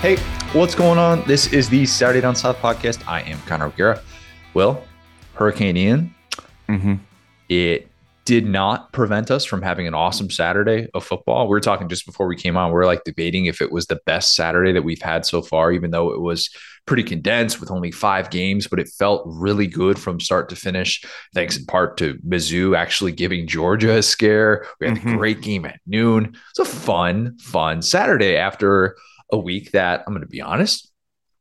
Hey, what's going on? This is the Saturday Down South podcast. I am Connor O'Gara. Well, Hurricane Ian, Mm-hmm. it did not prevent us from having an awesome Saturday of football. We were talking just before we came on. We are like debating if it was the best Saturday that we've had so far, even though it was pretty condensed with only five games, but it felt really good from start to finish. Thanks in part to Mizzou actually giving Georgia a scare. We had Mhm. a great game at noon. It's a fun, fun Saturday after a week that I'm going to be honest,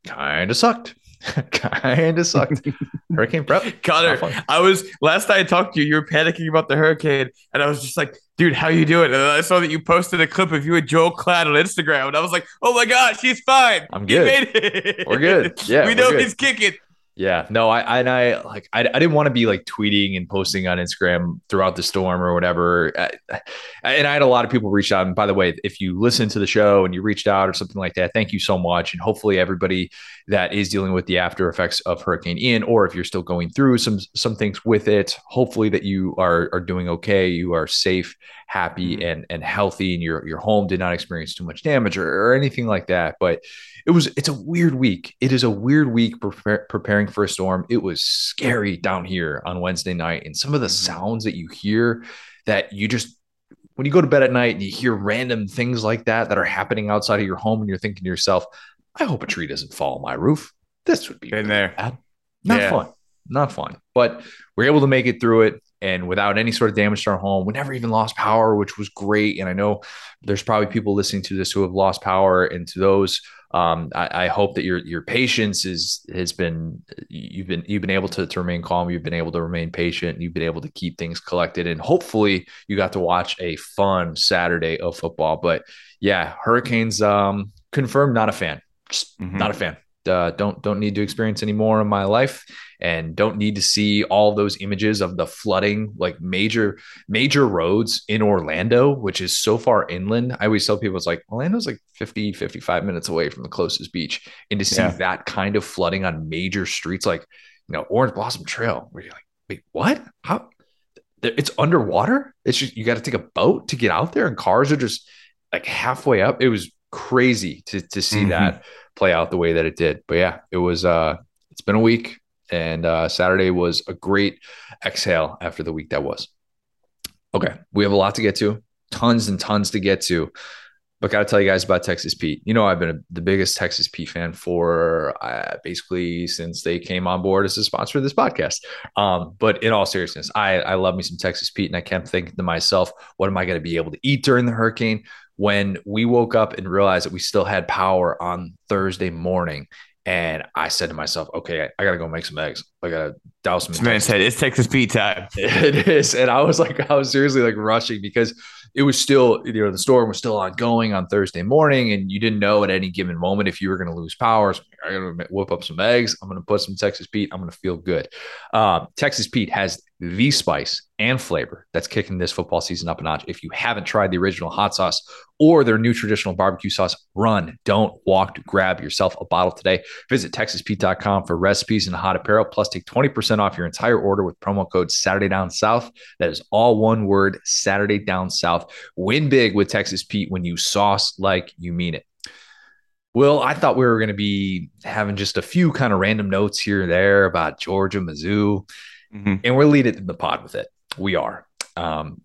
kind of sucked. kind of sucked. Hurricane prep. Connor, not fun. I was last time I talked to you, you were panicking about the hurricane, and I was just like, dude, how you doing? And I saw that you posted a clip of you and Joel Klatt on Instagram, and I was like, oh my gosh, he's fine. I'm He good. made it. We're good. Yeah, we know good. he's kicking. Yeah, no, I and I like I, I didn't want to be like tweeting and posting on Instagram throughout the storm or whatever. I- and I had a lot of people reach out. And by the way, if you listen to the show and you reached out or something like that, thank you so much. And hopefully everybody that is dealing with the after effects of Hurricane Ian, or if you're still going through some some things with it, hopefully that you are are doing okay, you are safe, happy, mm-hmm. and and healthy, and your your home did not experience too much damage or, or anything like that. But it was it's a weird week. It is a weird week prepare, preparing for a storm. It was scary down here on Wednesday night, and some of the Mhm. sounds that you hear that you just when you go to bed at night and you hear random things like that that are happening outside of your home, and you're thinking to yourself, "I hope a tree doesn't fall on my roof." This would be in there. bad. Not Yeah. fun. Not fun. But we're able to make it through it and without any sort of damage to our home. We never even lost power, which was great. And I know there's probably people listening to this who have lost power. And to those, um, I, I hope that your your patience is has been you've been you've been able to, to remain calm. You've been able to remain patient. You've been able to keep things collected. And hopefully you got to watch a fun Saturday of football. But yeah, Hurricanes um, confirmed not a fan. Just Mhm. not a fan. Uh, don't don't need to experience any more in my life and don't need to see all those images of the flooding like major major roads in Orlando which is so far inland. I always tell people it's like Orlando's like 50 55 minutes away from the closest beach. And to see Yeah. that kind of flooding on major streets like you know Orange Blossom Trail where you're like wait what? How? It's underwater? It's just you got to take a boat to get out there and cars are just like halfway up? It was crazy to to see Mhm. that play out the way that it did but yeah it was uh it's been a week and uh, Saturday was a great exhale after the week that was. Okay, we have a lot to get to, tons and tons to get to, but got to tell you guys about Texas Pete. You know, I've been a, the biggest Texas Pete fan for uh, basically since they came on board as a sponsor of this podcast. Um, but in all seriousness, I I love me some Texas Pete, and I kept thinking to myself, what am I going to be able to eat during the hurricane? When we woke up and realized that we still had power on Thursday morning, and I said to myself, okay, I, I got to go make some eggs. I got to douse some. This man said it's Texas Pete time. It is. And I was like, I was seriously like rushing because it was still, you know, the storm was still ongoing on Thursday morning, and you didn't know at any given moment if you were going to lose power. So I got to whip up some eggs. I'm going to put some Texas Pete. I'm going to feel good. Um, Texas Pete has the spice and flavor that's kicking this football season up a notch. If you haven't tried the original hot sauce or their new traditional barbecue sauce, run, don't walk grab yourself a bottle today. Visit TexasPete.com for recipes and hot apparel, plus take 20% off your entire order with promo code Saturday Down South. That is all one word, Saturday Down South. Win big with Texas Pete when you sauce like you mean it. Well, I thought we were going to be having just a few kind of random notes here or there about Georgia, Mizzou, Mhm. and we're leading the pod with it. We are. Um,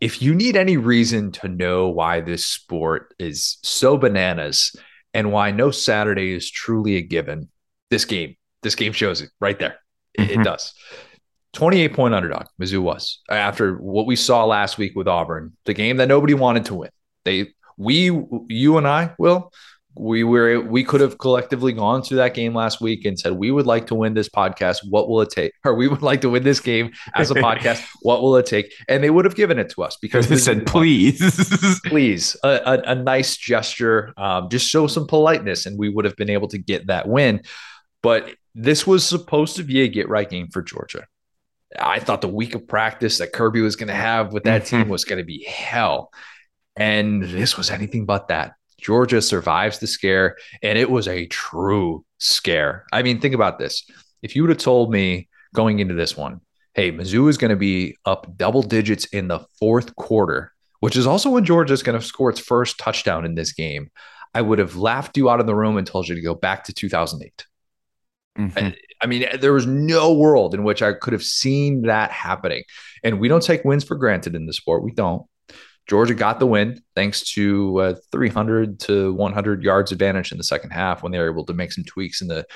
if you need any reason to know why this sport is so bananas and why no Saturday is truly a given, this game, this game shows it right there. It, it Mhm. does. 28 point underdog, Mizzou was after what we saw last week with Auburn, the game that nobody wanted to win. They, we, you and I, will, we were, we could have collectively gone through that game last week and said, we would like to win this podcast. What will it take? Or we would like to win this game as a podcast. What will it take? And they would have given it to us because They said, please. please a, a, a nice gesture um, just show some politeness and we would have been able to get that win but this was supposed to be a get right game for georgia i thought the week of practice that kirby was going to have with that team Mhm. was going to be hell and this was anything but that georgia survives the scare and it was a true scare i mean think about this if you would have told me going into this one hey mizzou is going to be up double digits in the fourth quarter which is also when Georgia is going to score its first touchdown in this game. I would have laughed you out of the room and told you to go back to 2008. Mm-hmm. I, I mean, there was no world in which I could have seen that happening. And we don't take wins for granted in the sport. We don't. Georgia got the win thanks to uh, 300 to 100 yards advantage in the second half when they were able to make some tweaks in the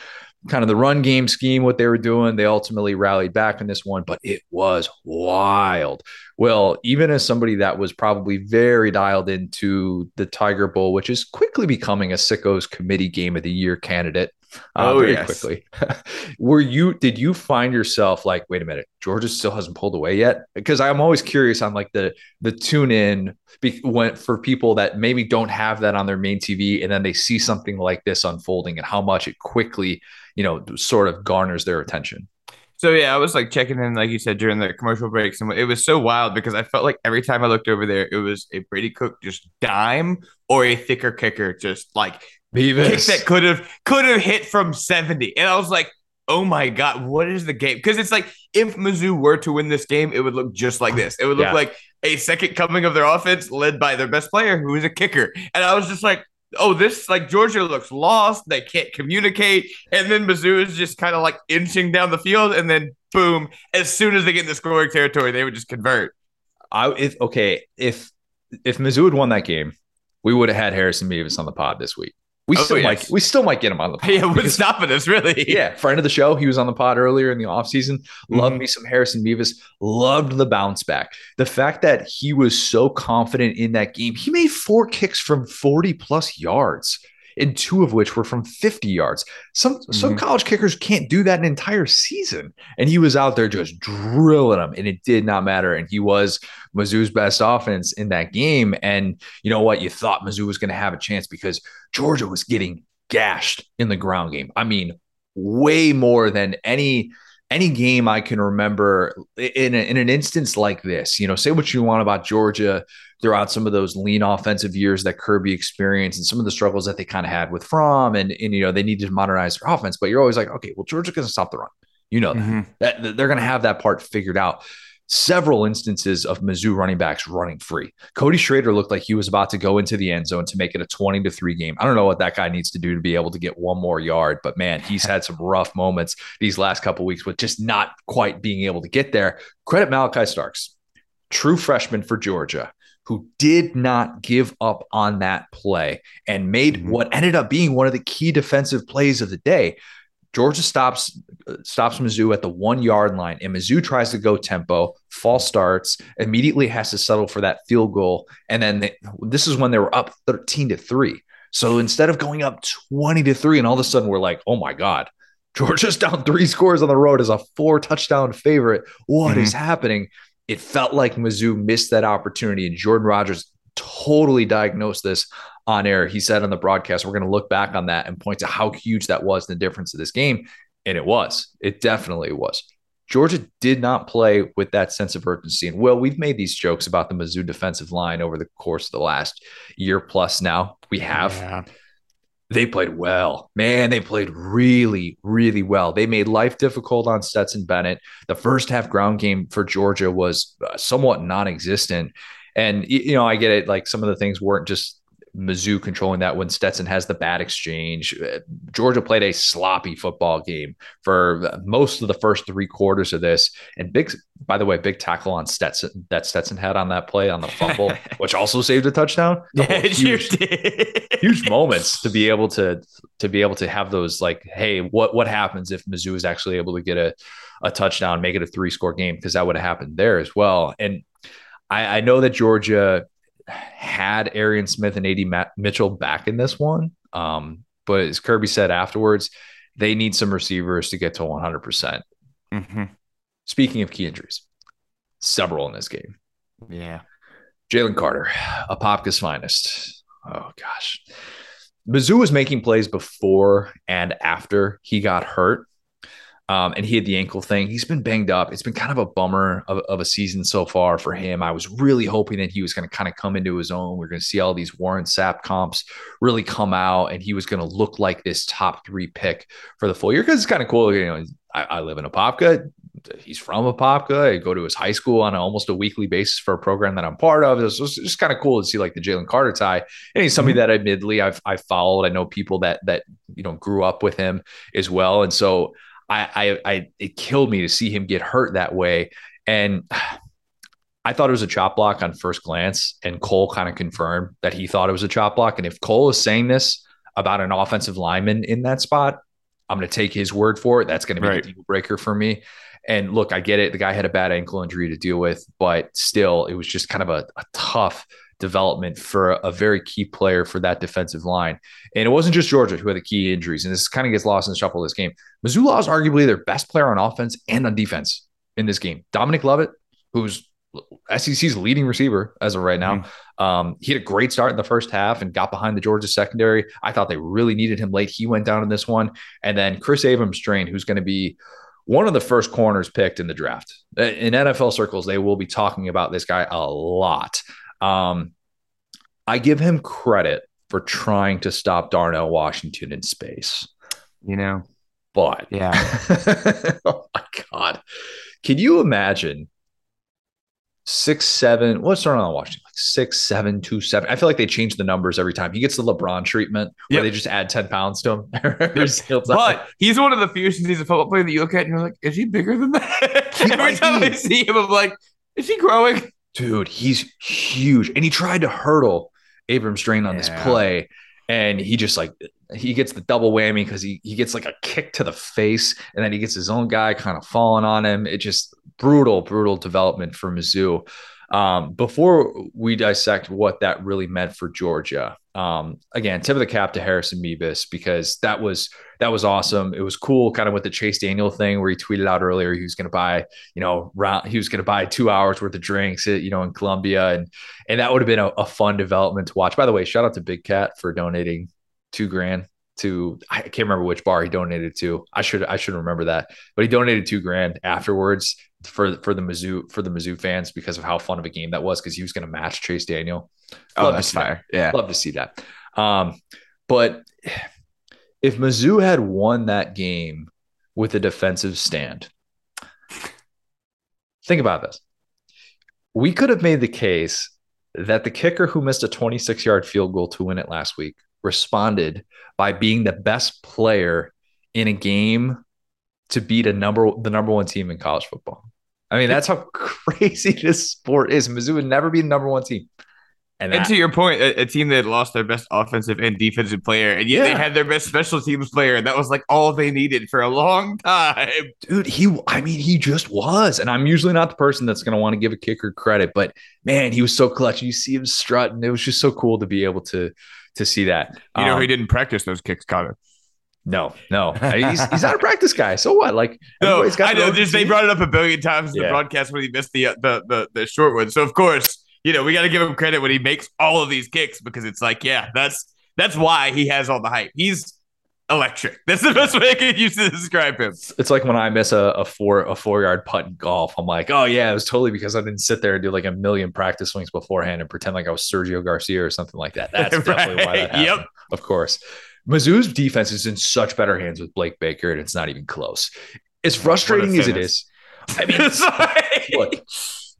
kind of the run game scheme, what they were doing. They ultimately rallied back in this one, but it was wild. Well, even as somebody that was probably very dialed into the Tiger Bowl, which is quickly becoming a sickos committee game of the year candidate, uh, oh, very yes. quickly. Were you? Did you find yourself like, wait a minute, Georgia still hasn't pulled away yet? Because I'm always curious on like the the tune in be, when, for people that maybe don't have that on their main TV, and then they see something like this unfolding, and how much it quickly, you know, sort of garners their attention. So yeah, I was like checking in, like you said, during the commercial breaks, and it was so wild because I felt like every time I looked over there, it was a Brady Cook just dime or a thicker kicker just like Mevis. kick that could have could have hit from 70. And I was like, oh my God, what is the game? Because it's like if Mizzou were to win this game, it would look just like this. It would look yeah. like a second coming of their offense led by their best player, who is a kicker. And I was just like, oh, this like Georgia looks lost. They can't communicate. And then Mizzou is just kind of like inching down the field. And then boom, as soon as they get in the scoring territory, they would just convert. I if okay, if if Mizzou had won that game, we would have had Harrison Mevis on the pod this week. We oh, still yes. might we still might get him on the pod. Yeah, what's stopping us really? Yeah, friend of the show. He was on the pod earlier in the offseason. Loved mm-hmm. me some Harrison Mevis. Loved the bounce back. The fact that he was so confident in that game. He made four kicks from 40 plus yards and two of which were from 50 yards. Some mm-hmm. some college kickers can't do that an entire season. And he was out there just drilling them, and it did not matter. And he was Mizzou's best offense in that game. And you know what? You thought Mizzou was going to have a chance because Georgia was getting gashed in the ground game. I mean, way more than any any game I can remember in, a, in an instance like this. You know, say what you want about Georgia throughout some of those lean offensive years that Kirby experienced and some of the struggles that they kind of had with Fromm and, and, you know, they needed to modernize their offense. But you're always like, okay, well, Georgia's going to stop the run. You know, mm-hmm. that, that they're going to have that part figured out several instances of Mizzou running backs running free. Cody Schrader looked like he was about to go into the end zone to make it a 20 to 3 game. I don't know what that guy needs to do to be able to get one more yard, but man, he's had some rough moments these last couple weeks with just not quite being able to get there. Credit Malaki Starks, true freshman for Georgia who did not give up on that play and made mm-hmm. what ended up being one of the key defensive plays of the day. Georgia stops stops Mizzou at the one yard line, and Mizzou tries to go tempo, false starts, immediately has to settle for that field goal, and then they, this is when they were up thirteen to three. So instead of going up twenty to three, and all of a sudden we're like, oh my god, Georgia's down three scores on the road as a four touchdown favorite. What mm-hmm. is happening? It felt like Mizzou missed that opportunity, and Jordan Rodgers totally diagnosed this on air. He said on the broadcast, we're going to look back on that and point to how huge that was in the difference of this game. And it was. It definitely was. Georgia did not play with that sense of urgency. And Will, we've made these jokes about the Mizzou defensive line over the course of the last year plus now. We have. Yeah. They played well. Man, they played really, really well. They made life difficult on Stetson Bennett. The first half ground game for Georgia was uh, somewhat non existent. And, you know, I get it. Like some of the things weren't just Mizzou controlling that when Stetson has the bad exchange. Uh, Georgia played a sloppy football game for most of the first three quarters of this. And big, by the way, big tackle on Stetson that Stetson had on that play on the fumble, which also saved a touchdown. Yeah, huge, huge moments to be able to to be able to have those like, hey, what what happens if Mizzou is actually able to get a a touchdown, make it a three score game because that would have happened there as well. And I, I know that Georgia had Arian Smith and AD Mitchell back in this one. Um, but as Kirby said afterwards, they need some receivers to get to 100%. percent mm hmm Speaking of key injuries, several in this game. Yeah. Jalen Carter, Apopka's finest. Oh, gosh. Mizzou was making plays before and after he got hurt. Um, and he had the ankle thing. He's been banged up. It's been kind of a bummer of, of a season so far for him. I was really hoping that he was going to kind of come into his own. We're going to see all these Warren Sapp comps really come out, and he was going to look like this top three pick for the full year because it's kind of cool. You know, I, I live in Apopka. he's from Apopka. I go to his high school on a, almost a weekly basis for a program that I'm part of. It was, was just kind of cool to see like the Jalen Carter tie. And he's somebody mm-hmm. that admittedly I've I've followed. I know people that that you know grew up with him as well. And so I I, I it killed me to see him get hurt that way. And I thought it was a chop block on first glance, and Cole kind of confirmed that he thought it was a chop block. And if Cole is saying this about an offensive lineman in that spot, I'm going to take his word for it. That's going to be right. a deal breaker for me. And look, I get it. The guy had a bad ankle injury to deal with, but still, it was just kind of a, a tough development for a, very key player for that defensive line. And it wasn't just Georgia who had the key injuries. And this kind of gets lost in the shuffle of this game. Missoula is arguably their best player on offense and on defense in this game. Dominic Lovett, who's SEC's leading receiver as of right now. Mm-hmm. Um, he had a great start in the first half and got behind the Georgia secondary. I thought they really needed him late. He went down in this one. And then Chris Abrams-Draine, who's going to be one of the first corners picked in the draft. In NFL circles, they will be talking about this guy a lot. Um, I give him credit for trying to stop Darnell Washington in space. You know, but yeah. oh my God. Can you imagine six seven. What's on Washington? Like six seven two seven. I feel like they change the numbers every time. He gets the LeBron treatment where yep. they just add ten pounds to him. but he's one of the few seasons of football player that you look at and you're like, is he bigger than that? every time be. I see him, I'm like, is he growing? Dude, he's huge, and he tried to hurdle Abrams-Draine on yeah. this play, and he just like he gets the double whammy because he he gets like a kick to the face, and then he gets his own guy kind of falling on him. It just brutal, brutal development for Mizzou. Um, before we dissect what that really meant for Georgia, um, again, tip of the cap to Harrison Mevis because that was that was awesome. It was cool, kind of with the Chase Daniel thing where he tweeted out earlier he was going to buy, you know, round, he was going to buy two hours worth of drinks, you know, in Columbia, and and that would have been a, a fun development to watch. By the way, shout out to Big Cat for donating two grand to I can't remember which bar he donated to. I should I should remember that. But he donated two grand afterwards for for the Mizzou for the Mizzou fans because of how fun of a game that was because he was going to match Chase Daniel. Oh, love that's fire! That. Yeah, love to see that. Um, but if Mizzou had won that game with a defensive stand, think about this. We could have made the case that the kicker who missed a 26 yard field goal to win it last week responded by being the best player in a game to beat a number the number one team in college football. I mean, that's how crazy this sport is. Mizzou would never be the number one team. And, and to your point, a, a, team that lost their best offensive and defensive player, and yet yeah. they had their best special teams player, and that was like all they needed for a long time. Dude, he, I mean, he just was. And I'm usually not the person that's going to want to give a kicker credit, but man, he was so clutch. You see him strut, and it was just so cool to be able to to see that. You know, um, he didn't practice those kicks, Connor. No, no, he's he's not a practice guy. So what? Like, no, I know. Just they brought it up a billion times in yeah. the broadcast when he missed the, uh, the the the short one. So of course, you know, we got to give him credit when he makes all of these kicks because it's like, yeah, that's that's why he has all the hype. He's electric. That's the best way I could use to describe him. It's like when I miss a, a four a four yard putt in golf. I'm like, oh yeah, it was totally because I didn't sit there and do like a million practice swings beforehand and pretend like I was Sergio Garcia or something like that. That's right. definitely why that happened. Yep. Of course. Mizzou's defense is in such better hands with Blake Baker, and it's not even close. As frustrating as it is, I mean, look,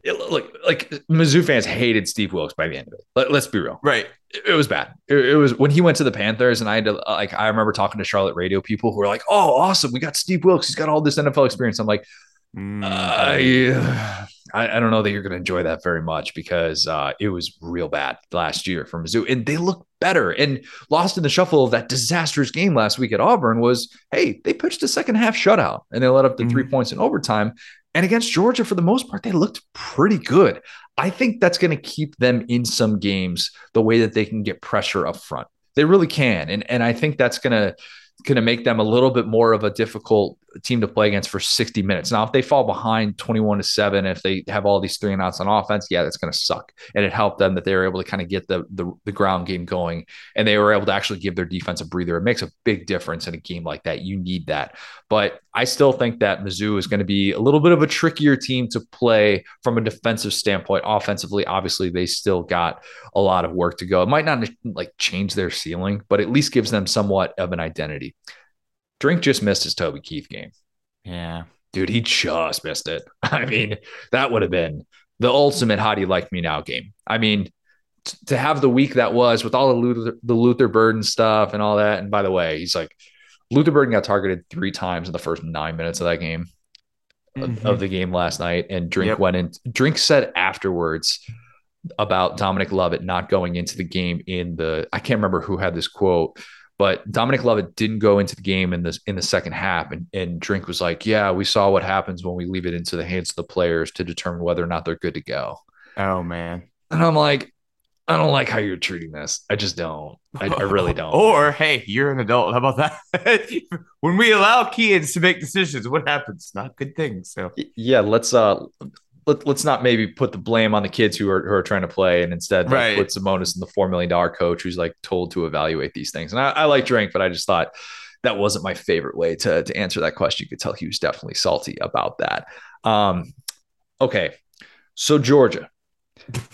it, look, like Mizzou fans hated Steve Wilks by the end of it. Let, us be real, right? It, it was bad. It, it, was when he went to the Panthers, and I had to like. I remember talking to Charlotte radio people who were like, "Oh, awesome, we got Steve Wilks. He's got all this NFL experience." I'm like, mm. uh, yeah. I, I, don't know that you're going to enjoy that very much because uh, it was real bad last year for Mizzou, and they look better. And lost in the shuffle of that disastrous game last week at Auburn was, hey, they pitched a second half shutout and they let up the mm-hmm. three points in overtime. And against Georgia, for the most part, they looked pretty good. I think that's going to keep them in some games the way that they can get pressure up front. They really can, and and I think that's going to going to make them a little bit more of a difficult team to play against for 60 minutes. Now, if they fall behind 21 to 7, if they have all these three and outs on offense, yeah, that's going to suck. And it helped them that they were able to kind of get the, the, the ground game going and they were able to actually give their defense a breather. It makes a big difference in a game like that. You need that. But I still think that Mizzou is going to be a little bit of a trickier team to play from a defensive standpoint. Offensively, obviously, they still got a lot of work to go. It might not like change their ceiling, but at least gives them somewhat of an identity. Drink just missed his Toby Keith game. Yeah. dude, he just missed it. I mean, that would have been the ultimate how do you like me now game. I mean, t- to have the week that was with all the Luther, the Luther Burden stuff and all that. And by the way, he's like, Luther Burden got targeted three times in the first nine minutes of that game, mm-hmm. of the game last night. And Drink yep. went in. Drink said afterwards about Dominic Lovett not going into the game in the, I can't remember who had this quote, but Dominic Lovett didn't go into the game in this in the second half, and, and Drink was like, "Yeah, we saw what happens when we leave it into the hands of the players to determine whether or not they're good to go." Oh man, and I'm like, I don't like how you're treating this. I just don't. I, I really don't. or hey, you're an adult. How about that? when we allow kids to make decisions, what happens? Not good things. So yeah, let's uh let, us not maybe put the blame on the kids who are, who are trying to play and instead like, right. put Sabonis in the $4 million coach who's like told to evaluate these things. And I, I like drink, but I just thought that wasn't my favorite way to, to answer that question. You could tell he was definitely salty about that. Um, okay. So Georgia,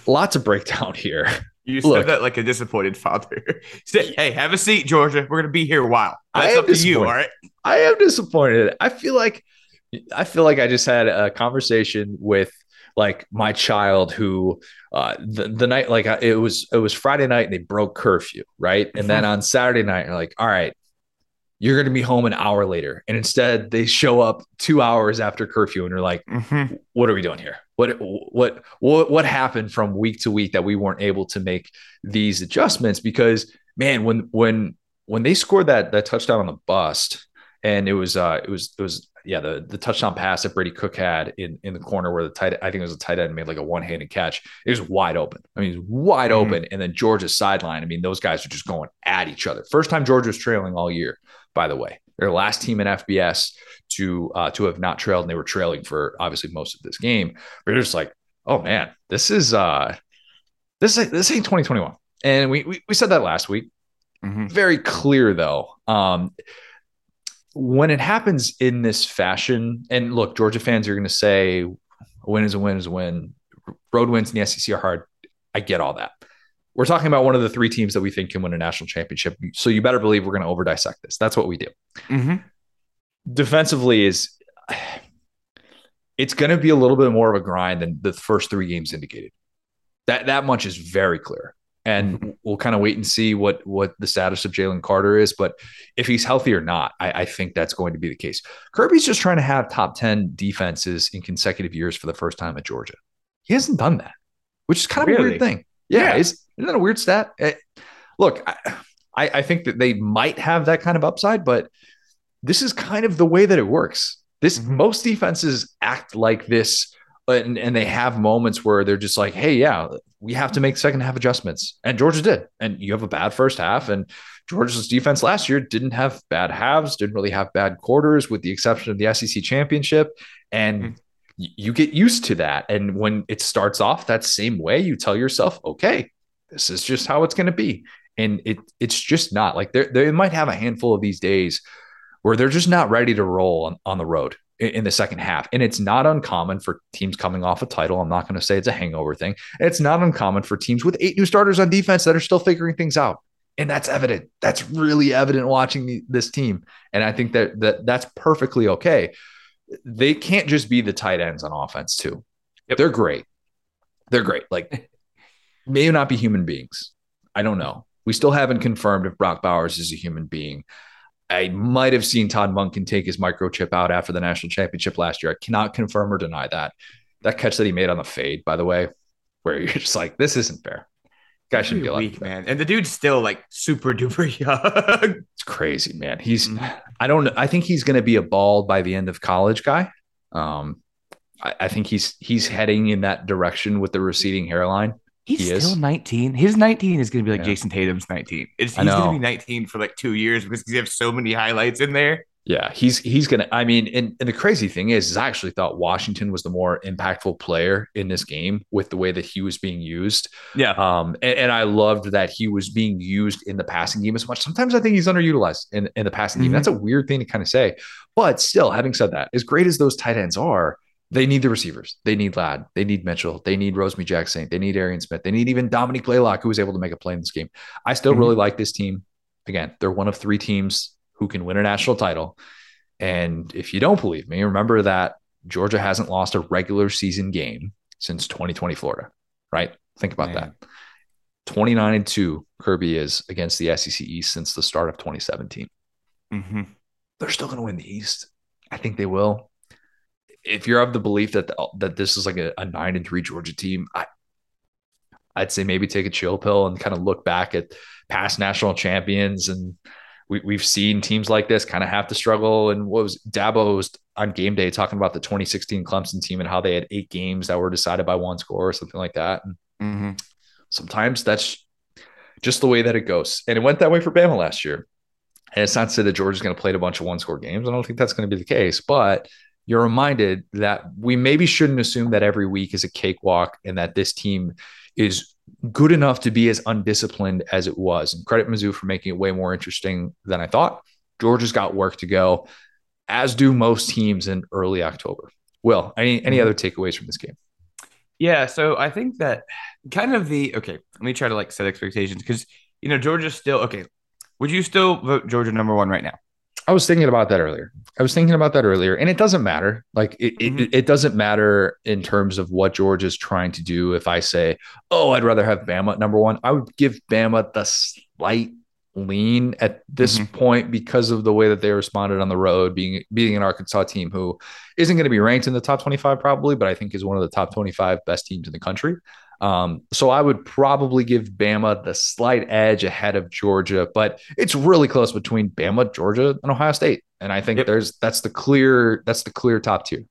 lots of breakdown here. You said Look, that like a disappointed father. Say, hey, have a seat, Georgia. We're gonna be here a while. That's up to you. All right. I am disappointed. I feel like I feel like I just had a conversation with like my child who uh, the, the night like it was it was Friday night and they broke curfew right and then mm-hmm. on Saturday night you're like all right you're going to be home an hour later and instead they show up 2 hours after curfew and you're like mm-hmm. what are we doing here what what what what happened from week to week that we weren't able to make these adjustments because man when when when they scored that that touchdown on the bust and it was uh it was it was yeah, the the touchdown pass that Brady Cook had in in the corner where the tight I think it was a tight end made like a one handed catch. It was wide open. I mean, it was wide mm-hmm. open. And then Georgia's sideline. I mean, those guys are just going at each other. First time Georgia was trailing all year. By the way, they're last team in FBS to uh, to have not trailed, and they were trailing for obviously most of this game. But they're just like, oh man, this is uh this is this ain't 2021. And we we, we said that last week. Mm-hmm. Very clear though. Um, when it happens in this fashion, and look, Georgia fans are going to say, a win is a win is a win. Road wins in the SEC are hard. I get all that. We're talking about one of the three teams that we think can win a national championship. So you better believe we're going to over dissect this. That's what we do. Mm-hmm. Defensively is it's going to be a little bit more of a grind than the first three games indicated. That that much is very clear and mm-hmm. we'll kind of wait and see what what the status of Jalen Carter is. But if he's healthy or not, I, I, think that's going to be the case. Kirby's just trying to have top ten defenses in consecutive years for the first time at Georgia. He hasn't done that, which is kind of really? a weird thing. Yeah, yeah. Is, not that a weird stat? It, eh, look, I, I think that they might have that kind of upside, but this is kind of the way that it works. This mm-hmm. most defenses act like this and, and they have moments where they're just like, hey, yeah, we have to make second half adjustments. And Georgia did. And you have a bad first half. And Georgia's defense last year didn't have bad halves, didn't really have bad quarters, with the exception of the SEC championship. And mm-hmm. you get used to that. And when it starts off that same way, you tell yourself, okay, this is just how it's going to be. And it it's just not like they they might have a handful of these days where they're just not ready to roll on, on the road in the second half. And it's not uncommon for teams coming off a title. I'm not going to say it's a hangover thing. It's not uncommon for teams with eight new starters on defense that are still figuring things out. And that's evident. That's really evident watching the, this team. And I think that, that that's perfectly okay. They can't just be the tight ends on offense, too. Yep. They're great. They're great. Like, may not be human beings. I don't know. We still haven't confirmed if Brock Bowers is a human being. I might have seen Todd Monken take his microchip out after the national championship last year. I cannot confirm or deny that. That catch that he made on the fade, by the way, where you're just like, this isn't fair. Guy should be weak, man. And the dude's still like super duper young. it's crazy, man. He's mm-hmm. I don't I think he's gonna be a bald by the end of college guy. Um I, I think he's he's heading in that direction with the receding hairline. He's he still is. 19. His 19 is going to be like yeah. Jayson Tatum's 19. It's, he's going to be 19 for like two years because he has so many highlights in there. Yeah, he's he's gonna. I mean, and, and the crazy thing is, is I actually thought Washington was the more impactful player in this game with the way that he was being used. Yeah. Um, and, and I loved that he was being used in the passing game as much. Sometimes I think he's underutilized in, in the passing mm-hmm. game. That's a weird thing to kind of say, but still, having said that, as great as those tight ends are, they need the receivers. They need Ladd. They need Mitchell. They need Rosemy Jackson. They need Arian Smith. They need even Dominick Blaylock, who was able to make a play in this game. I still mm-hmm. really like this team. Again, they're one of three teams who can win a national title. And if you don't believe me, remember that Georgia hasn't lost a regular season game since 2020 Florida, right? Think about Man. that. 29 and 2 Kirby is against the SEC East since the start of 2017. Mm-hmm. They're still going to win the East. I think they will. If you're of the belief that the, that this is like a, a nine and three Georgia team, I I'd say maybe take a chill pill and kind of look back at past national champions and we, we've seen teams like this kind of have to struggle. And what was Dabo was on game day talking about the 2016 Clemson team and how they had eight games that were decided by one score or something like that. And mm-hmm. sometimes that's just the way that it goes. And it went that way for Bama last year. And it's not to say that Georgia's going to play a bunch of one score games. I don't think that's going to be the case, but you're reminded that we maybe shouldn't assume that every week is a cakewalk and that this team is good enough to be as undisciplined as it was. And credit Mizzou for making it way more interesting than I thought. Georgia's got work to go, as do most teams in early October. Will, any any mm-hmm. other takeaways from this game? Yeah, so I think that kind of the okay, let me try to like set expectations because you know Georgia's still okay. Would you still vote Georgia number one right now? I was thinking about that earlier. I was thinking about that earlier, and it doesn't matter. Like it, mm-hmm. it, it, doesn't matter in terms of what George is trying to do. If I say, "Oh, I'd rather have Bama number one," I would give Bama the slight lean at this mm-hmm. point because of the way that they responded on the road, being being an Arkansas team who isn't going to be ranked in the top twenty-five probably, but I think is one of the top twenty-five best teams in the country. Um, so I would probably give Bama the slight edge ahead of Georgia, but it's really close between Bama, Georgia, and Ohio State. And I think yep. there's that's the clear that's the clear top tier.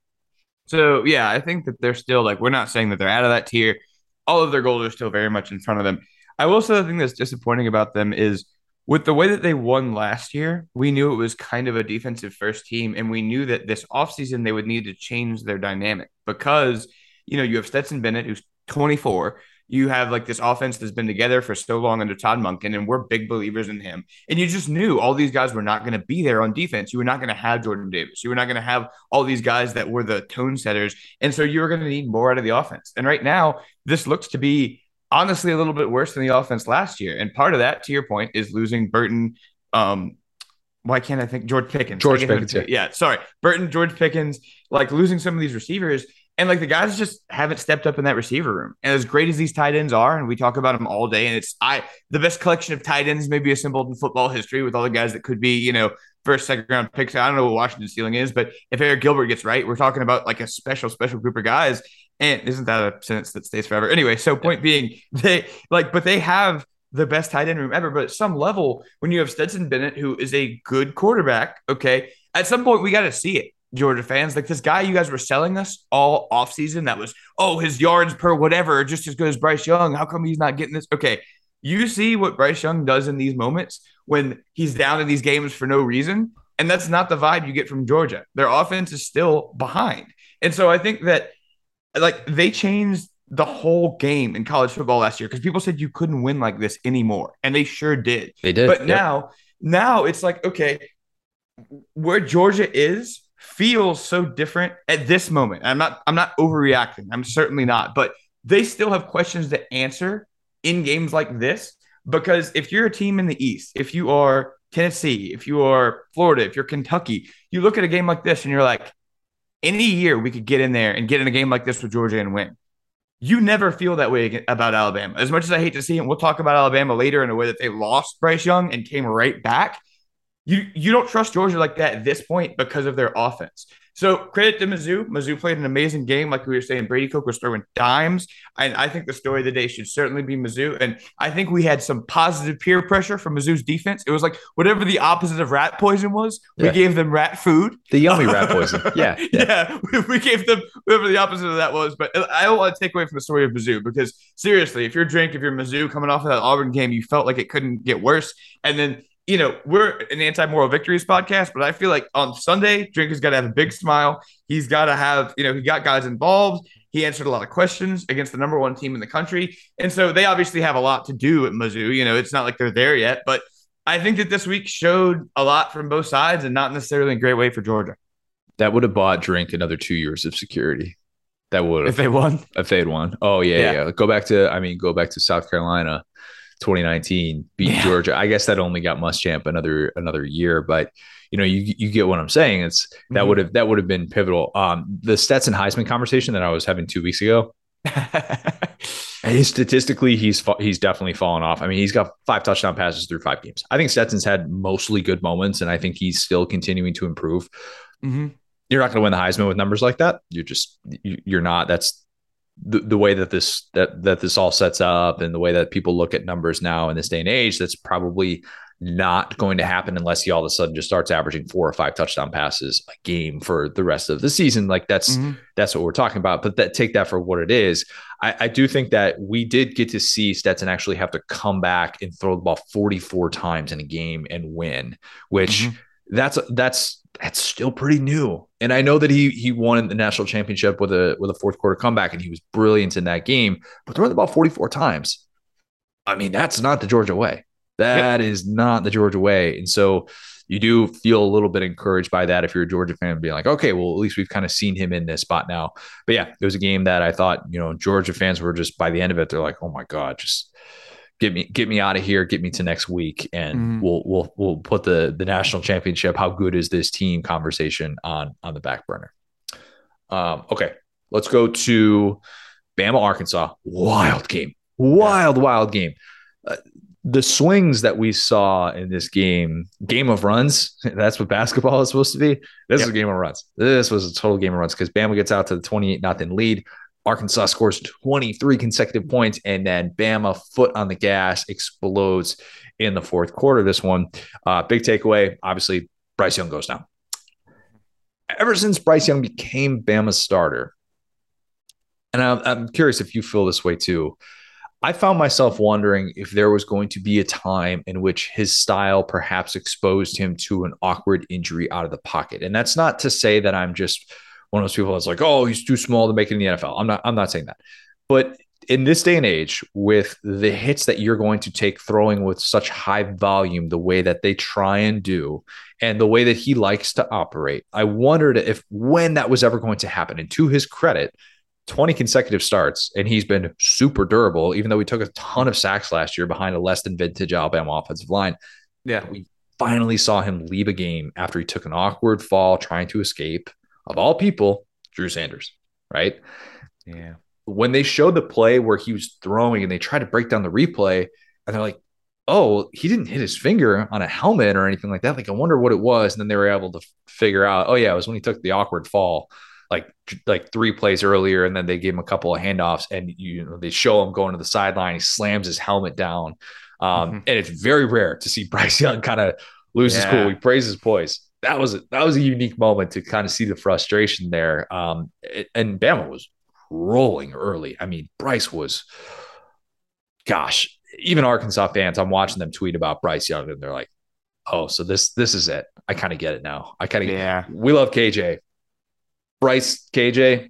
So yeah, I think that they're still like we're not saying that they're out of that tier. All of their goals are still very much in front of them. I will say the thing that's disappointing about them is with the way that they won last year, we knew it was kind of a defensive first team, and we knew that this offseason they would need to change their dynamic because you know you have Stetson Bennett who's 24. You have like this offense that's been together for so long under Todd Monken, and we're big believers in him. And you just knew all these guys were not going to be there on defense. You were not going to have Jordan Davis. You were not going to have all these guys that were the tone setters. And so you were going to need more out of the offense. And right now, this looks to be honestly a little bit worse than the offense last year. And part of that, to your point, is losing Burton. Um, why can't I think George Pickens? George Pickens, yeah. yeah. Sorry, Burton, George Pickens, like losing some of these receivers. And like the guys just haven't stepped up in that receiver room. And as great as these tight ends are, and we talk about them all day, and it's I the best collection of tight ends maybe assembled in football history with all the guys that could be, you know, first, second round picks. I don't know what Washington's ceiling is, but if Arik Gilbert gets right, we're talking about like a special, special group of guys. And isn't that a sentence that stays forever? Anyway, so point being, they like, but they have the best tight end room ever. But at some level, when you have Stetson Bennett, who is a good quarterback, okay, at some point we got to see it. Georgia fans. Like this guy you guys were selling us all offseason that was, oh, his yards per whatever, just as good as Bryce Young. How come he's not getting this? Okay. You see what Bryce Young does in these moments when he's down in these games for no reason. And that's not the vibe you get from Georgia. Their offense is still behind. And so I think that like they changed the whole game in college football last year because people said you couldn't win like this anymore. And they sure did. They did. But yep. now, now it's like, okay, where Georgia is feels so different at this moment. I'm not I'm not overreacting. I'm certainly not, but they still have questions to answer in games like this because if you're a team in the East, if you are Tennessee, if you are Florida, if you're Kentucky, you look at a game like this and you're like any year we could get in there and get in a game like this with Georgia and win. You never feel that way about Alabama. As much as I hate to see it, we'll talk about Alabama later in a way that they lost Bryce Young and came right back you you don't trust Georgia like that at this point because of their offense. So credit to Mizzou. Mizzou played an amazing game, like we were saying. Brady Cook was throwing dimes, and I think the story of the day should certainly be Mizzou. And I think we had some positive peer pressure from Mizzou's defense. It was like whatever the opposite of rat poison was, yeah. we gave them rat food. The yummy rat poison. Yeah, yeah. yeah. We gave them whatever the opposite of that was. But I don't want to take away from the story of Mizzou because seriously, if you're drink, if you're Mizzou coming off of that Auburn game, you felt like it couldn't get worse, and then you know, we're an anti-moral victories podcast, but I feel like on Sunday, Drink has got to have a big smile. He's got to have, you know, he got guys involved. He answered a lot of questions against the number one team in the country. And so they obviously have a lot to do at Mizzou. You know, it's not like they're there yet, but I think that this week showed a lot from both sides and not necessarily in a great way for Georgia. That would have bought Drink another two years of security. That would have. If they won? If they had won. Oh, yeah, yeah. yeah. Go back to, I mean, go back to South Carolina 2019 beat yeah. Georgia. I guess that only got Muschamp another another year, but you know, you you get what I'm saying. It's that mm-hmm. would have that would have been pivotal. Um, the Stetson Heisman conversation that I was having two weeks ago. statistically, he's he's definitely fallen off. I mean, he's got five touchdown passes through five games. I think Stetson's had mostly good moments, and I think he's still continuing to improve. Mm-hmm. You're not going to win the Heisman with numbers like that. You're just you're not. That's the, the way that this that that this all sets up, and the way that people look at numbers now in this day and age. That's probably not going to happen unless he all of a sudden just starts averaging four or five touchdown passes a game for the rest of the season. Like that's mm-hmm. that's what we're talking about. But that take that for what it is. I, I, do think that we did get to see Stetson actually have to come back and throw the ball 44 times in a game and win, which mm-hmm. that's that's that's still pretty new. And I know that he he won the national championship with a with a fourth quarter comeback and he was brilliant in that game, but throwing the ball 44 times. I mean, that's not the Georgia way. That yep. is not the Georgia way. And so you do feel a little bit encouraged by that if you're a Georgia fan, being like, okay, well, at least we've kind of seen him in this spot now. But yeah, it was a game that I thought, you know, Georgia fans were just by the end of it, they're like, oh my God, just get me get me out of here, get me to next week, and mm-hmm. we'll we'll we'll put the the national championship. How good is this team conversation on on the back burner? Um, okay, let's go to Bama, Arkansas. Wild game, wild, wild game. Uh, the swings that we saw in this game, game of runs, that's what basketball is supposed to be. This yep. is a game of runs. This was a total game of runs because Bama gets out to the 28 nothing lead. Arkansas scores 23 consecutive points, and then Bama foot on the gas explodes in the fourth quarter. This one, uh, big takeaway. Obviously, Bryce Young goes down. Ever since Bryce Young became Bama's starter, and I'm, I'm curious if you feel this way too. I found myself wondering if there was going to be a time in which his style perhaps exposed him to an awkward injury out of the pocket. And that's not to say that I'm just one of those people that's like, oh, he's too small to make it in the NFL. I'm not, I'm not saying that. But in this day and age, with the hits that you're going to take throwing with such high volume, the way that they try and do, and the way that he likes to operate, I wondered if when that was ever going to happen. And to his credit, 20 consecutive starts, and he's been super durable, even though we took a ton of sacks last year behind a less than vintage Alabama offensive line. Yeah. We finally saw him leave a game after he took an awkward fall trying to escape, of all people, Drew Sanders, right? Yeah. When they showed the play where he was throwing and they tried to break down the replay, and they're like, oh, he didn't hit his finger on a helmet or anything like that. Like, I wonder what it was. And then they were able to figure out, oh, yeah, it was when he took the awkward fall like like three plays earlier, and then they gave him a couple of handoffs, and you know they show him going to the sideline. He slams his helmet down, um, mm-hmm. and it's very rare to see Bryce Young kind of lose yeah. his cool. He praises poise. That was a, that was a unique moment to kind of see the frustration there. Um, and Bama was rolling early. I mean, Bryce was, gosh, even Arkansas fans. I'm watching them tweet about Bryce Young, and they're like, "Oh, so this this is it. I kind of get it now. I kind of yeah. We love KJ. Bryce, KJ,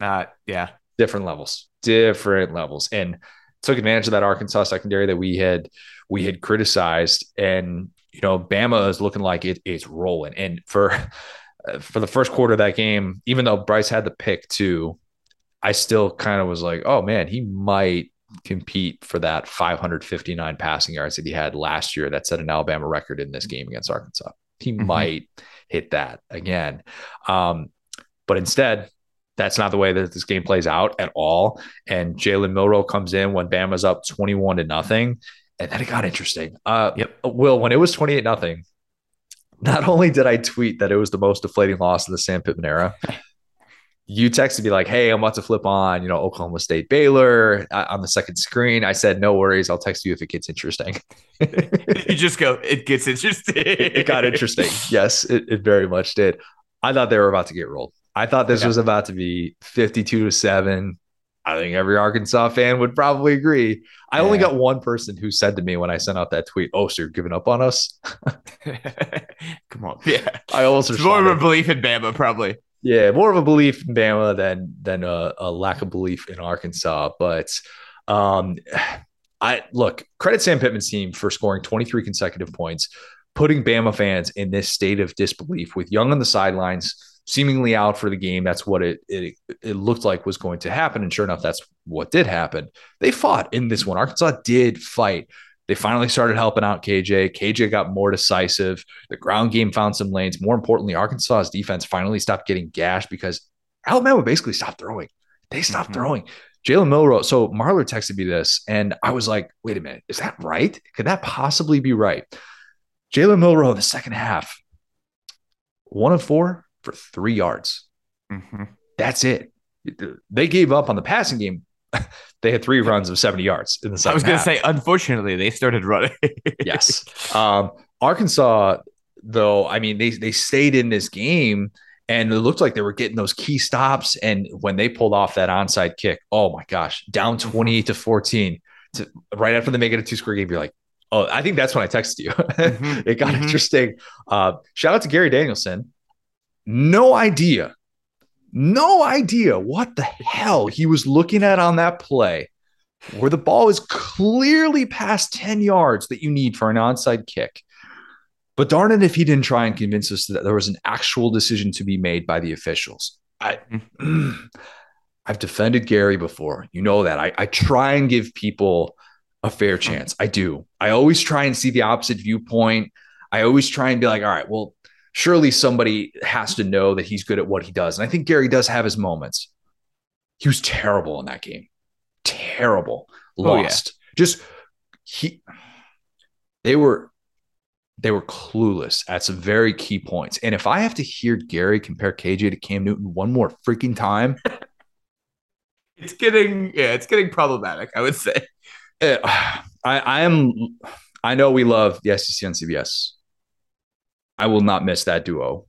uh, yeah, different levels, different levels, and took advantage of that Arkansas secondary that we had we had criticized, and you know, Bama is looking like it, it's rolling. And for for the first quarter of that game, even though Bryce had the pick too, I still kind of was like, oh man, he might compete for that 559 passing yards that he had last year that set an Alabama record in this game against Arkansas. He mm-hmm. might hit that again. Um, but instead, that's not the way that this game plays out at all. And Jalen Milroe comes in when Bama's up 21 to nothing. And then it got interesting. Uh, yep. Will, when it was 28 nothing, not only did I tweet that it was the most deflating loss of the Sam Pittman era, you texted me like, "Hey, I'm about to flip on, you know, Oklahoma State Baylor on the second screen." I said, "No worries, I'll text you if it gets interesting." you just go, "It gets interesting." it, it got interesting. Yes, it, it very much did. I thought they were about to get rolled. I thought this yeah. was about to be 52 to 7. I think every Arkansas fan would probably agree. I yeah. only got one person who said to me when I sent out that tweet, "Oh, so you're giving up on us?" Come on, yeah. I also it's more of a belief in Bama, probably. Yeah, more of a belief in Bama than than a, a lack of belief in Arkansas. But um, I look credit Sam Pittman's team for scoring 23 consecutive points, putting Bama fans in this state of disbelief with Young on the sidelines seemingly out for the game. That's what it, it it looked like was going to happen, and sure enough, that's what did happen. They fought in this one. Arkansas did fight. They finally started helping out KJ. KJ got more decisive. The ground game found some lanes. More importantly, Arkansas's defense finally stopped getting gashed because Alabama basically stopped throwing. They stopped mm-hmm. throwing. Jalen Milroe. So Marler texted me this, and I was like, wait a minute, is that right? Could that possibly be right? Jalen Milroe in the second half, one of four for three yards. Mm-hmm. That's it. They gave up on the passing game. they had three runs of 70 yards in the second. I was going to say, unfortunately, they started running. yes. Um, Arkansas, though, I mean, they they stayed in this game and it looked like they were getting those key stops. And when they pulled off that onside kick, oh my gosh, down mm-hmm. 28 to 14, to, right after they make it a two score game, you're like, oh, I think that's when I texted you. Mm-hmm. it got mm-hmm. interesting. Uh, shout out to Gary Danielson. No idea no idea what the hell he was looking at on that play where the ball is clearly past 10 yards that you need for an onside kick. But darn it if he didn't try and convince us that there was an actual decision to be made by the officials. I, hmm. I've defended Gary before. You know that. I, I try and give people a fair hmm. chance. I do. I always try and see the opposite viewpoint. I always try and be like, all right, well, surely somebody has to know that he's good at what he does. And I think Gary does have his moments. He was terrible in that game. Terrible. Lost. Oh, yeah. Just he they were they were clueless at some very key points. And if I have to hear Gary compare KJ to Cam Newton one more freaking time, it's getting yeah, it's getting problematic, I would say. I I am I know we love the SEC on CBS. I will not miss that duo.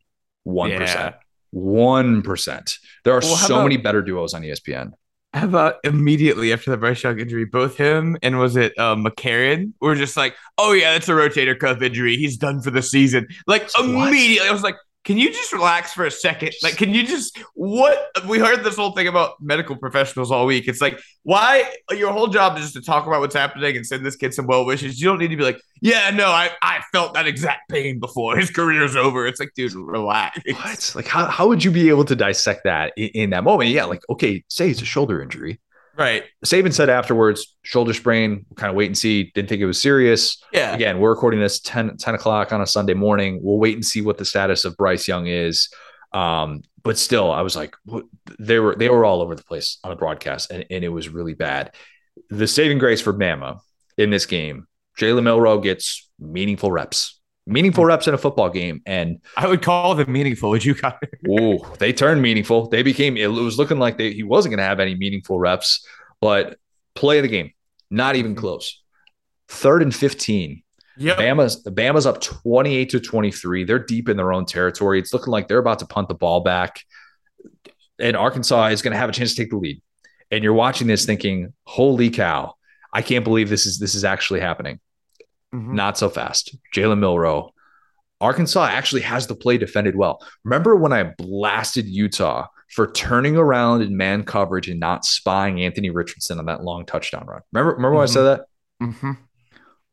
1%. 1%. There are well, so about, many better duos on ESPN. How about immediately after the Bryce Young injury, both him and was it uh, McCarron were just like, oh, yeah, that's a rotator cuff injury. He's done for the season. Like, what? immediately, I was like, can you just relax for a second? Like, can you just what we heard this whole thing about medical professionals all week? It's like, why your whole job is just to talk about what's happening and send this kid some well wishes. You don't need to be like, yeah, no, I, I felt that exact pain before. His career's over. It's like, dude, relax. What? Like, how, how would you be able to dissect that in, in that moment? Yeah, like, okay, say it's a shoulder injury. Right. Saban said afterwards, shoulder sprain, kind of wait and see. Didn't think it was serious. Yeah. Again, we're recording this 10, 10 o'clock on a Sunday morning. We'll wait and see what the status of Bryce Young is. Um, but still, I was like, they were they were all over the place on the broadcast, and, and it was really bad. The saving grace for Bama in this game, Jalen Milroe gets meaningful reps meaningful reps in a football game. And I would call them meaningful. Would you? oh, they turned meaningful. They became. It was looking like they, he wasn't going to have any meaningful reps, but play of the game, not even mm-hmm. close. Third and fifteen. Yeah, Bama's Bama's up twenty eight to twenty three. They're deep in their own territory. It's looking like they're about to punt the ball back, and Arkansas is going to have a chance to take the lead. And you're watching this thinking, "Holy cow! I can't believe this is this is actually happening." Mm-hmm. Not so fast. Jalen Milroe. Arkansas actually has the play defended well. Remember when I blasted Utah for turning around in man coverage and not spying Anthony Richardson on that long touchdown run? Remember, remember mm-hmm. when I said mm-hmm. that? Mm-hmm.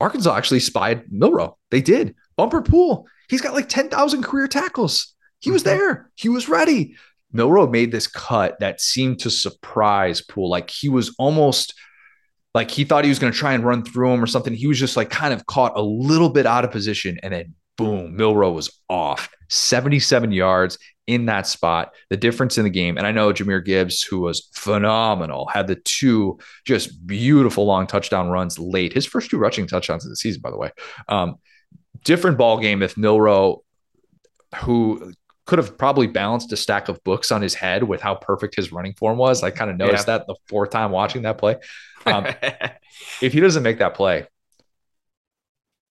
Arkansas actually spied Milroe. They did. Bumper pool. He's got like 10,000 career tackles. He was mm-hmm. there. He was ready. Milroe made this cut that seemed to surprise Pool. Like he was almost – like he thought he was going to try and run through him or something. He was just like kind of caught a little bit out of position. And then boom, Milroe was off 77 yards in that spot. The difference in the game. And I know Jahmyr Gibbs, who was phenomenal, had the two just beautiful long touchdown runs late. His first two rushing touchdowns of the season, by the way. Um, different ball game if Milroe, who could have probably balanced a stack of books on his head with how perfect his running form was. I kind of noticed yeah. that the fourth time watching that play. Um, if he doesn't make that play,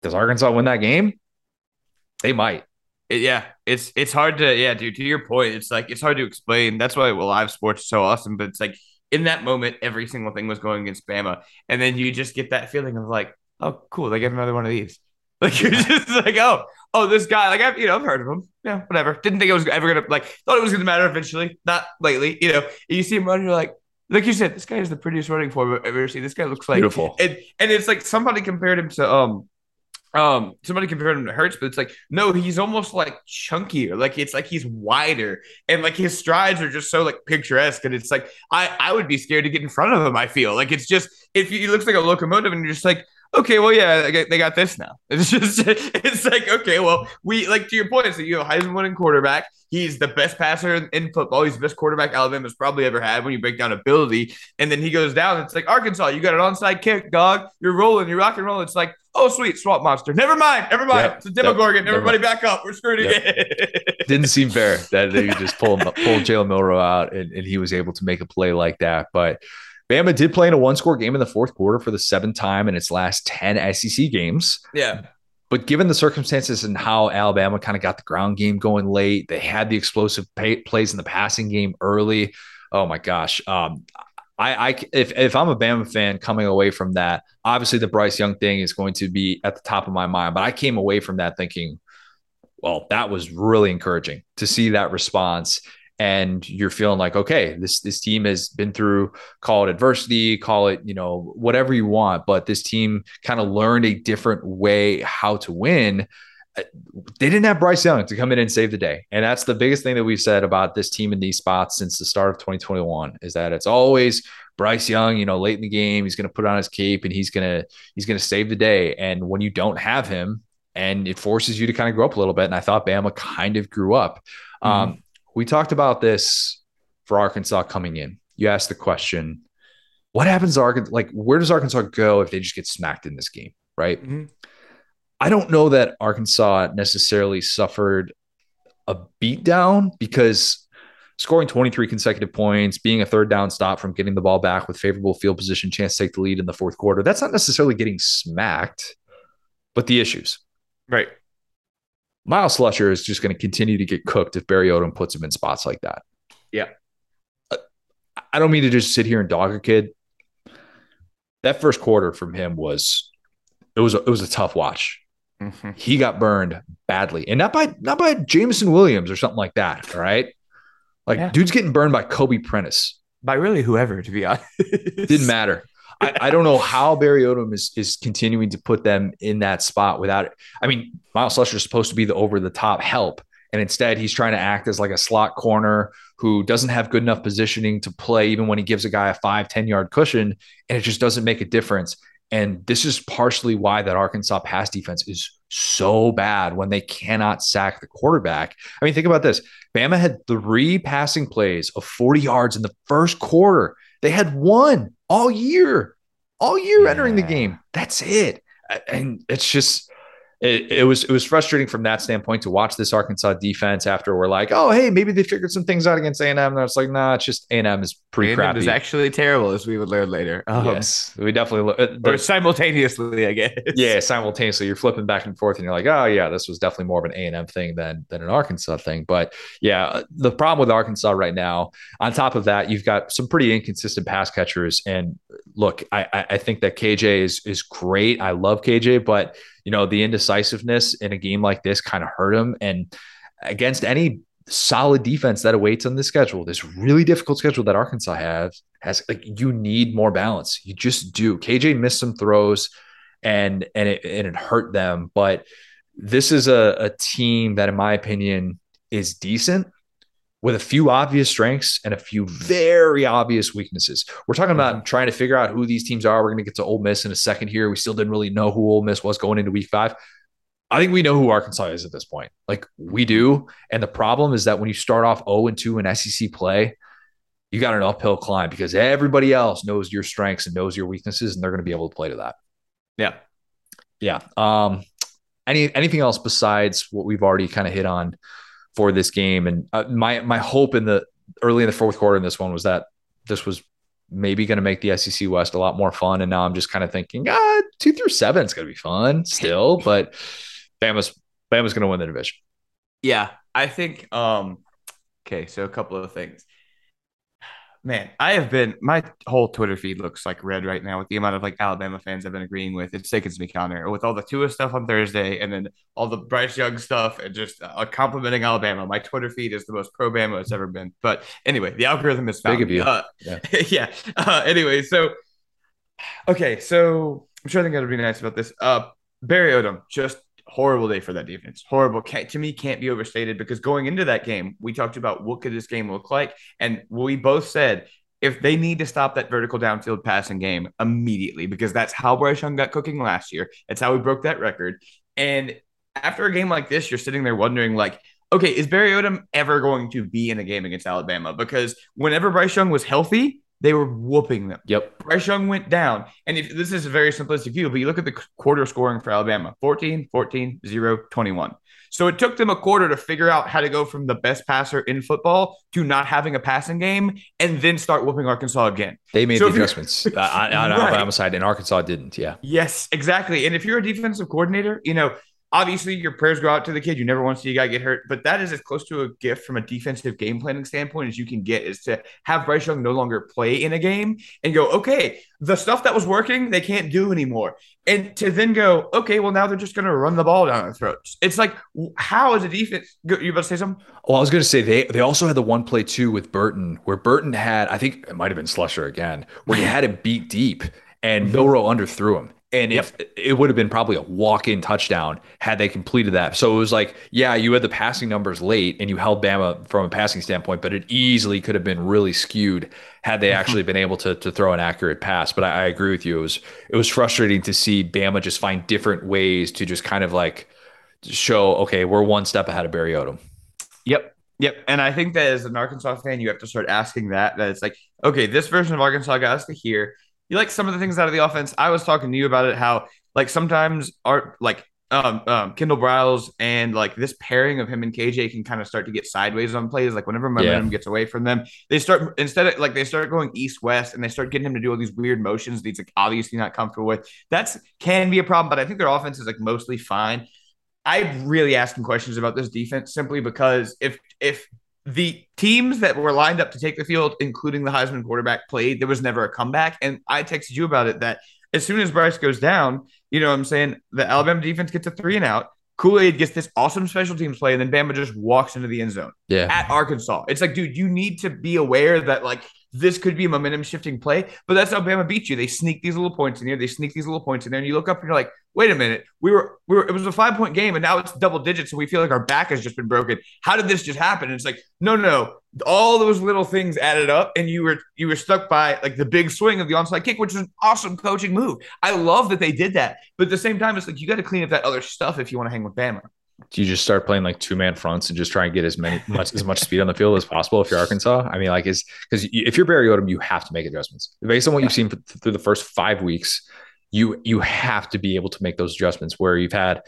does Arkansas win that game? They might. It, yeah, it's it's hard to yeah, dude. To your point, it's like it's hard to explain. That's why well, live sports is so awesome. But it's like in that moment, every single thing was going against Bama, and then you just get that feeling of like, oh, cool, they get another one of these. Like you're just like, oh, oh, this guy, like I've you know I've heard of him. Yeah, whatever. Didn't think it was ever gonna like thought it was gonna matter eventually. Not lately, you know. You see him run, you're like, like you said, this guy is the prettiest running form I've ever seen. This guy looks like beautiful. And and it's like somebody compared him to um um somebody compared him to Hurts, but it's like no, he's almost like chunkier. Like it's like he's wider and like his strides are just so like picturesque. And it's like I I would be scared to get in front of him. I feel like it's just if he looks like a locomotive and you're just like okay, well, yeah, they got this now. It's just, it's like, okay, well, we like to your point. So you have Heisman winning quarterback. He's the best passer in football. He's the best quarterback Alabama's probably ever had when you break down ability. And then he goes down. It's like Arkansas, you got an onside kick, dog. You're rolling, you're rock and roll. It's like, oh, sweet, swamp monster. Never mind, never mind. Yep. It's a Demogorgon. Yep. Everybody back up. We're screwed yep. again. Didn't seem fair that they just pull pull Jalen Milroe out and, and he was able to make a play like that. But Bama did play in a one score game in the fourth quarter for the seventh time in its last 10 SEC games. Yeah. But given the circumstances and how Alabama kind of got the ground game going late, they had the explosive pay, plays in the passing game early. Oh my gosh. Um, I, I, if, if I'm a Bama fan coming away from that, obviously the Bryce Young thing is going to be at the top of my mind. But I came away from that thinking, well, that was really encouraging to see that response and you're feeling like okay this this team has been through call it adversity call it you know whatever you want but this team kind of learned a different way how to win uh, they didn't have Bryce Young to come in and save the day. And that's the biggest thing that we've said about this team in these spots since the start of 2021 is that it's always Bryce Young, you know, late in the game, he's going to put on his cape and he's going to he's going to save the day. And when you don't have him and it forces you to kind of grow up a little bit and I thought Bama kind of grew up. Mm-hmm. Um, we talked about this for Arkansas coming in. You asked the question, what happens to Arkansas? Like, where does Arkansas go if they just get smacked in this game? Right. Mm-hmm. I don't know that Arkansas necessarily suffered a beatdown because scoring 23 consecutive points, being a third down stop from getting the ball back with favorable field position, chance to take the lead in the fourth quarter, that's not necessarily getting smacked, but the issues. Right. Myles Slusher is just going to continue to get cooked if Barry Odom puts him in spots like that. Yeah. I don't mean to just sit here and dog a kid. That first quarter from him was it was a, it was a tough watch. Mm-hmm. He got burned badly, and not by not by Jameson Williams or something like that. All right, like yeah. dude's getting burned by Kobe Prentice. By really whoever, to be honest, didn't matter. I, I, don't know how Barry Odom is is continuing to put them in that spot without it. I mean, Myles Slusher is supposed to be the over the top help, and instead he's trying to act as like a slot corner who doesn't have good enough positioning to play, even when he gives a guy a five ten yard cushion, and it just doesn't make a difference. And this is partially why that Arkansas pass defense is so bad when they cannot sack the quarterback. I mean, think about this. Bama had three passing plays of 40 yards in the first quarter. They had one all year, all year yeah. entering the game. That's it. And it's just it, it, was it was frustrating from that standpoint to watch this Arkansas defense after we're like, oh hey, maybe they figured some things out against A and M. And it's like, nah, it's just A and M is pretty A&M crappy. Is actually terrible, as we would learn later. Um, yes, we definitely look, uh, or simultaneously, I guess. Yeah, simultaneously, you're flipping back and forth, and you're like, oh yeah, this was definitely more of an A and M thing than than an Arkansas thing. But yeah, uh, the problem with Arkansas right now, on top of that, you've got some pretty inconsistent pass catchers. And look, I I think that KJ is is great. I love KJ, but you know, the indecisiveness in a game like this kind of hurt him. And against any solid defense that awaits on the schedule, this really difficult schedule that Arkansas has, has like you need more balance. You just do. KJ missed some throws and and it and it hurt them. But this is a, a team that, in my opinion, is decent with a few obvious strengths and a few very obvious weaknesses. We're talking about mm-hmm. trying to figure out who these teams are. We're going to get to Ole Miss in a second here. We still didn't really know who Ole Miss was going into week five. I think we know who Arkansas is at this point. Like we do. And the problem is that when you start off 0 and 2 in SEC play, you got an uphill climb because everybody else knows your strengths and knows your weaknesses, and they're going to be able to play to that. Yeah. Yeah. Um, any anything else besides what we've already kind of hit on for this game. And uh, my my hope in the early in the fourth quarter in this one was that this was maybe going to make the SEC West a lot more fun. And now I'm just kind of thinking, ah, two through seven is going to be fun still, but Bama's Bama's going to win the division. Yeah, I think. Um, okay, so a couple of things man, I have been my whole Twitter feed looks like red right now with the amount of like Alabama fans I've been agreeing with. It's sickens me counter with all the Tua stuff on Thursday and then all the Bryce Young stuff and just uh, complimenting Alabama. My Twitter feed is the most pro Bama it's ever been. But anyway, the algorithm is found. Big of you. Uh, yeah. yeah. Uh, anyway, so okay, so I'm sure I think I would be nice about this. Uh, Barry Odom, just horrible day for that defense. Horrible. Can't, to me, can't be overstated because going into that game, we talked about what could this game look like, and we both said if they need to stop that vertical downfield passing game immediately because that's how Bryce Young got cooking last year. It's how we broke that record. And after a game like this, you're sitting there wondering, like, okay, is Barry Odom ever going to be in a game against Alabama? Because whenever Bryce Young was healthy, they were whooping them. Yep. Bryce Young went down. And if this is a very simplistic view, but you look at the quarter scoring for Alabama 14, 14, 0, 21. So it took them a quarter to figure out how to go from the best passer in football to not having a passing game and then start whooping Arkansas again. They made so the adjustments on, on right. Alabama side, and Arkansas didn't. Yeah. Yes, exactly. And if you're a defensive coordinator, you know, obviously your prayers go out to the kid. You never want to see a guy get hurt, but that is as close to a gift from a defensive game planning standpoint as you can get is to have Bryce Young no longer play in a game and go, okay, the stuff that was working, they can't do anymore. And to then go, okay, well, now they're just going to run the ball down our throats. It's like, how is a defense? You about to say something? Well, I was going to say they they also had the one play too with Burton where Burton had, I think it might have been Slusher again, where he had it beat deep and mm-hmm. Milroe underthrew him. And if yep. it would have been probably a walk-in touchdown had they completed that. So it was like, yeah, you had the passing numbers late and you held Bama from a passing standpoint, but it easily could have been really skewed had they mm-hmm. actually been able to, to throw an accurate pass. But I, I agree with you. It was it was frustrating to see Bama just find different ways to just kind of like show, okay, we're one step ahead of Barry Odom. Yep. Yep. And I think that as an Arkansas fan, you have to start asking that. That it's like, okay, this version of Arkansas got us to here you like some of the things out of the offense. I was talking to you about it, how like sometimes art like um, um, Kendall Briles and like this pairing of him and KJ can kind of start to get sideways on plays. Like whenever momentum yeah. gets away from them, they start instead of like they start going east west and they start getting him to do all these weird motions that he's like obviously not comfortable with. That's can be a problem, but I think their offense is like mostly fine. I'm really asking questions about this defense simply because if if the teams that were lined up to take the field, including the Heisman quarterback, played. There was never a comeback. And I texted you about it that as soon as Bryce goes down, you know what I'm saying? The Alabama defense gets a three and out. Kool Aid gets this awesome special teams play, and then Bama just walks into the end zone. Yeah. At Arkansas. It's like, dude, you need to be aware that like this could be a momentum shifting play. But that's how Bama beat you. They sneak these little points in here. They sneak these little points in there, and you look up and you're like, wait a minute, we were we were it was a five point game, and now it's double digits, and we feel like our back has just been broken. How did this just happen? And it's like, no, no. All those little things added up, and you were you were stuck by like the big swing of the onside kick, which is an awesome coaching move. I love that they did that, but at the same time, it's like you got to clean up that other stuff if you want to hang with Bama you just start playing like two man fronts and just try and get as many much as much speed on the field as possible if you're Arkansas? I mean, like is because if you're Barry Odom, you have to make adjustments based on what you've seen through the first five weeks. You you have to be able to make those adjustments where you've had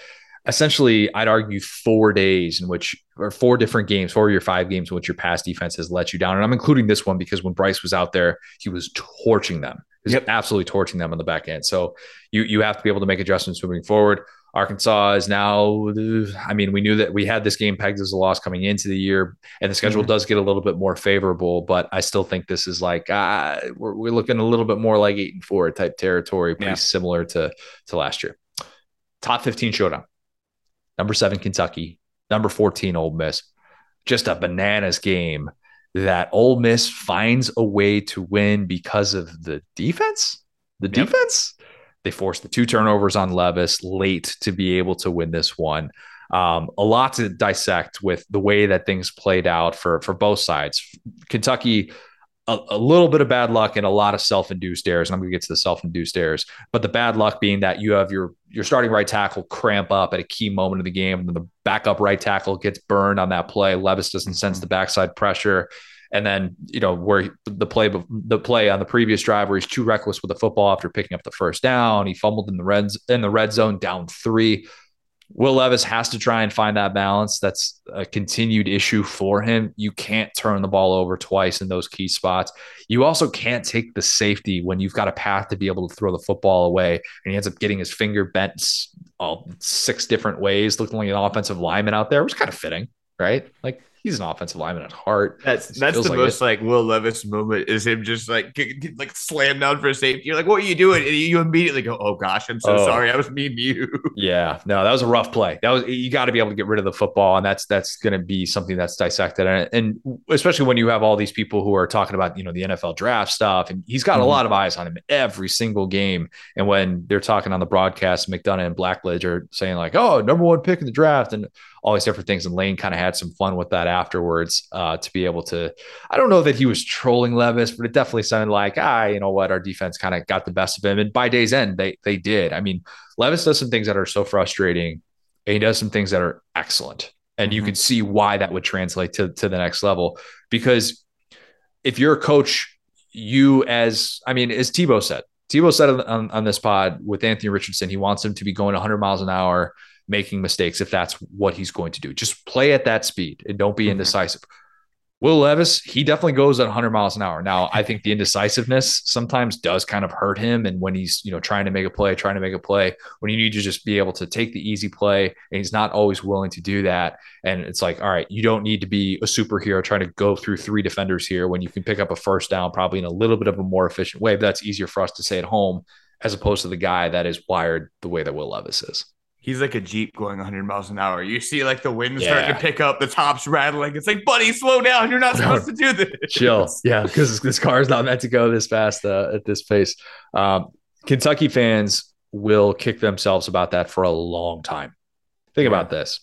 essentially, I'd argue four days in which or four different games, four of your five games in which your pass defense has let you down. And I'm including this one because when Bryce was out there, he was torching them. He was yep. absolutely torching them on the back end. So you you have to be able to make adjustments moving forward. Arkansas is now, I mean, we knew that we had this game pegged as a loss coming into the year, and the schedule mm-hmm. does get a little bit more favorable, but I still think this is like, uh, we're, we're looking a little bit more like eight and four type territory, pretty yeah. similar to, to last year. Top 15 showdown. Number seven, Kentucky. Number 14, Ole Miss. Just a bananas game that Ole Miss finds a way to win because of the defense. The yep. defense they forced the two turnovers on Levis late to be able to win this one. Um, a lot to dissect with the way that things played out for for both sides. Kentucky, a, a little bit of bad luck and a lot of self-induced errors. And I'm going to get to the self-induced errors, but the bad luck being that you have your your starting right tackle cramp up at a key moment of the game, and then the backup right tackle gets burned on that play. Levis doesn't sense the backside pressure. And then, you know, where the play the play on the previous drive where he's too reckless with the football after picking up the first down, he fumbled in the red in the red zone down three. Will Levis has to try and find that balance. That's a continued issue for him. You can't turn the ball over twice in those key spots. You also can't take the safety when you've got a path to be able to throw the football away. And he ends up getting his finger bent all six different ways, looking like an offensive lineman out there, which is kind of fitting, right? Like he's an offensive lineman at heart. That's that's the like most it. like Will Levis moment is him just like get, get, like slam down for a safety. You're like, what are you doing? And you immediately go, oh gosh, I'm so oh. sorry, I was mean to you. Yeah, no, that was a rough play. That was you got to be able to get rid of the football, and that's that's going to be something that's dissected, and, and, especially when you have all these people who are talking about you know the NFL draft stuff, and he's got mm-hmm. a lot of eyes on him every single game. And when they're talking on the broadcast, McDonough and Blackledge are saying like, oh, number one pick in the draft, and all these different things. And Lane kind of had some fun with that afterwards uh, to be able to. I don't know that he was trolling Levis, but it definitely sounded like, ah, you know what, our defense kind of got the best of him. And by day's end, they they did. I mean, Levis does some things that are so frustrating, and he does some things that are excellent. And you mm-hmm. can see why that would translate to to the next level because if you're a coach, you as I mean, as Tebow said, Tebow said on, on, this pod with Anthony Richardson, he wants him to be going 100 miles an hour making mistakes if that's what he's going to do. Just play at that speed and don't be mm-hmm. indecisive. Will Levis, he definitely goes at 100 miles an hour. Now, I think the indecisiveness sometimes does kind of hurt him. And when he's, you know, trying to make a play, trying to make a play, when you need to just be able to take the easy play, and he's not always willing to do that. And it's like, all right, you don't need to be a superhero trying to go through three defenders here when you can pick up a first down probably in a little bit of a more efficient way. But that's easier for us to say at home as opposed to the guy that is wired the way that Will Levis is he's like a Jeep going 100 miles an hour. You see like the wind yeah. starting to pick up, the tops rattling. It's like, buddy, slow down. You're not supposed to do this. Chill. Yeah, because this car is not meant to go this fast uh, at this pace. Um, Kentucky fans will kick themselves about that for a long time. Think yeah. about this.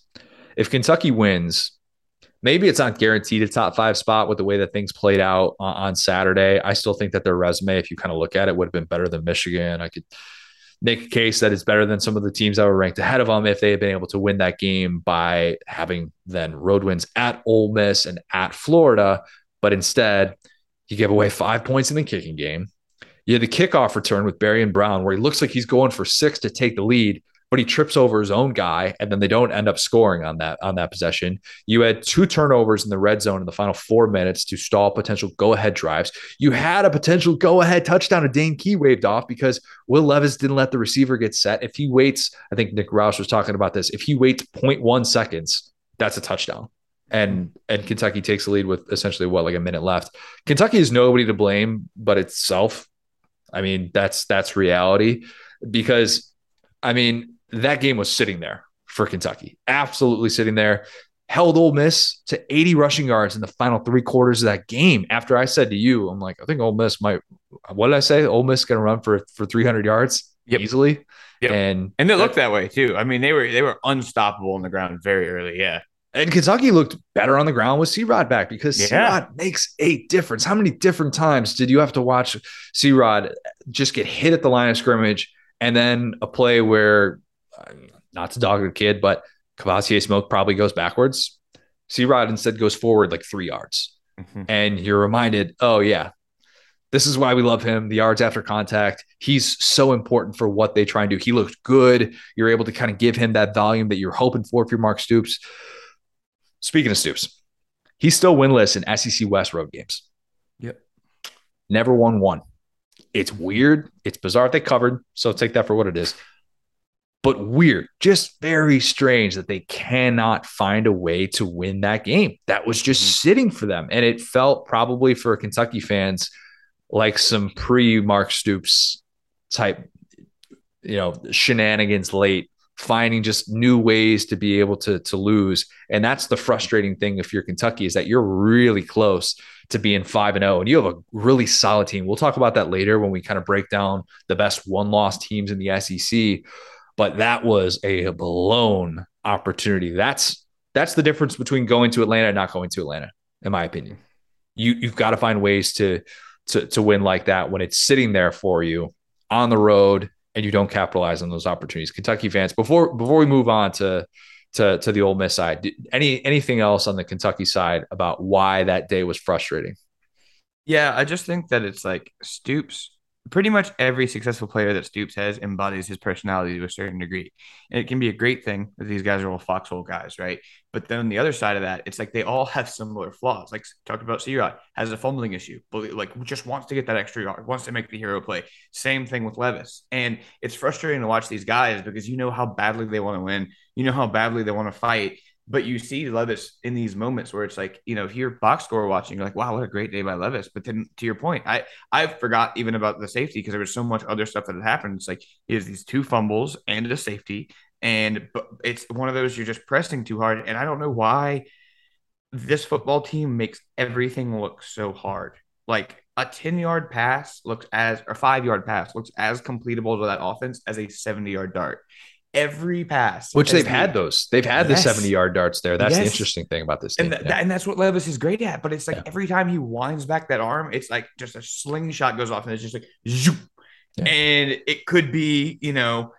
If Kentucky wins, maybe it's not guaranteed a top five spot with the way that things played out on, on Saturday. I still think that their resume, if you kind of look at it, would have been better than Michigan. I could make a case that it's better than some of the teams that were ranked ahead of them if they had been able to win that game by having then road wins at Ole Miss and at Florida. But instead, he gave away five points in the kicking game. You had the kickoff return with Barion Brown, where he looks like he's going for six to take the lead, but he trips over his own guy, and then they don't end up scoring on that on that possession. You had two turnovers in the red zone in the final four minutes to stall potential go-ahead drives. You had a potential go-ahead touchdown. A Dane Key waved off because Will Levis didn't let the receiver get set. If he waits, I think Nick Roush was talking about this. If he waits 0.1 seconds, that's a touchdown and and Kentucky takes the lead with essentially what like a minute left. Kentucky is nobody to blame but itself. I mean, that's that's reality because I mean, that game was sitting there for Kentucky, absolutely sitting there. Held Ole Miss to 80 rushing yards in the final three quarters of that game. After I said to you, I'm like, I think Ole Miss might. What did I say? Ole Miss going to run for for 300 yards yep. easily. Yep. And and it looked that way too. I mean, they were they were unstoppable on the ground very early. Yeah. And Kentucky looked better on the ground with C Rod back because yeah. C Rod makes a difference. How many different times did you have to watch C Rod just get hit at the line of scrimmage and then a play where not to dog the kid, but Kavosiey Smoke probably goes backwards. C Rod instead goes forward like three yards. Mm-hmm. And you're reminded, oh, yeah, this is why we love him. The yards after contact. He's so important for what they try and do. He looked good. You're able to kind of give him that volume that you're hoping for if you're Mark Stoops. Speaking of Stoops, he's still winless in SEC West road games. Yep. Never won one. It's weird. It's bizarre. They covered. So take that for what it is but weird, just very strange that they cannot find a way to win that game. That was just mm-hmm. sitting for them. And it felt probably for Kentucky fans like some pre Mark Stoops type, you know, shenanigans late, finding just new ways to be able to, to lose. And that's the frustrating thing if you're Kentucky is that you're really close to being 5 and 0 and you have a really solid team. We'll talk about that later when we kind of break down the best one loss teams in the SEC but that was a blown opportunity. That's that's the difference between going to Atlanta and not going to Atlanta, in my opinion. You you've got to find ways to to to win like that when it's sitting there for you on the road and you don't capitalize on those opportunities. Kentucky fans, before before we move on to to to the Ole Miss side, any anything else on the Kentucky side about why that day was frustrating? Yeah, I just think that it's like Stoops pretty much every successful player that Stoops has embodies his personality to a certain degree. And it can be a great thing that these guys are all foxhole guys, right? But then on the other side of that, it's like they all have similar flaws. Like talked about C-Rod has a fumbling issue, but like just wants to get that extra yard, wants to make the hero play. Same thing with Levis. And it's frustrating to watch these guys because you know how badly they want to win. You know how badly they want to fight. But you see Levis in these moments where it's like, you know, if you're box score watching, you're like, wow, what a great day by Levis. But then to your point, I I forgot even about the safety because there was so much other stuff that had happened. It's like he has these two fumbles and a safety, and it's one of those you're just pressing too hard. And I don't know why this football team makes everything look so hard. Like a 10 yard pass looks as or five yard pass looks as completable to that offense as a 70 yard dart every pass. Which they've had those. They've had yes. the 70 yard darts there. That's yes. the interesting thing about this. And, th- yeah. and that's what Levis is great at. But it's like yeah. every time he winds back that arm, it's like just a slingshot goes off and it's just like, zoop. Yeah. and it could be, you know,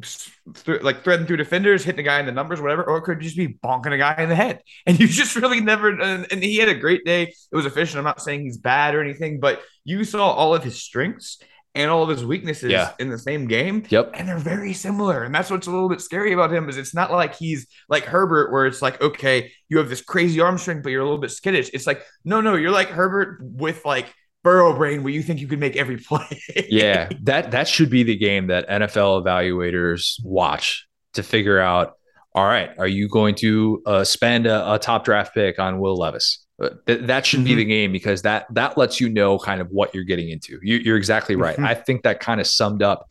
th- like threading through defenders, hitting a guy in the numbers, whatever, or it could just be bonking a guy in the head. And you just really never, and, and he had a great day. It was efficient. I'm not saying he's bad or anything, but you saw all of his strengths and all of his weaknesses yeah. in the same game. Yep. And they're very similar. And that's what's a little bit scary about him is it's not like he's like Herbert, where it's like, okay, you have this crazy arm strength, but you're a little bit skittish. It's like, no, no, you're like Herbert with like Burrow brain where you think you can make every play. yeah. That that should be the game that NFL evaluators watch to figure out, all right, are you going to uh, spend a, a top draft pick on Will Levis? Th- that should mm-hmm. be the game because that that lets you know kind of what you're getting into. You, are exactly right. Mm-hmm. I think that kind of summed up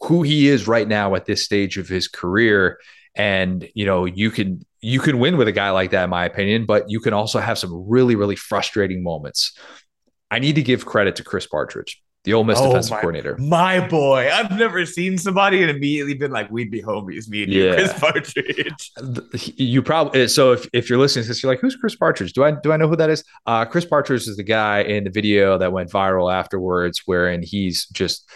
who he is right now at this stage of his career. And you know, you can you can win with a guy like that, in my opinion, but you can also have some really really frustrating moments. I need to give credit to Chris Partridge the Ole Miss oh, defensive my, coordinator. My boy, I've never seen somebody and immediately been like, "We'd be homies." Me and yeah. you, Chris Partridge. You probably so if, if you're listening to this, you're like, "Who's Chris Partridge? Do I do I know who that is?" Uh, Chris Partridge is the guy in the video that went viral afterwards, wherein he's just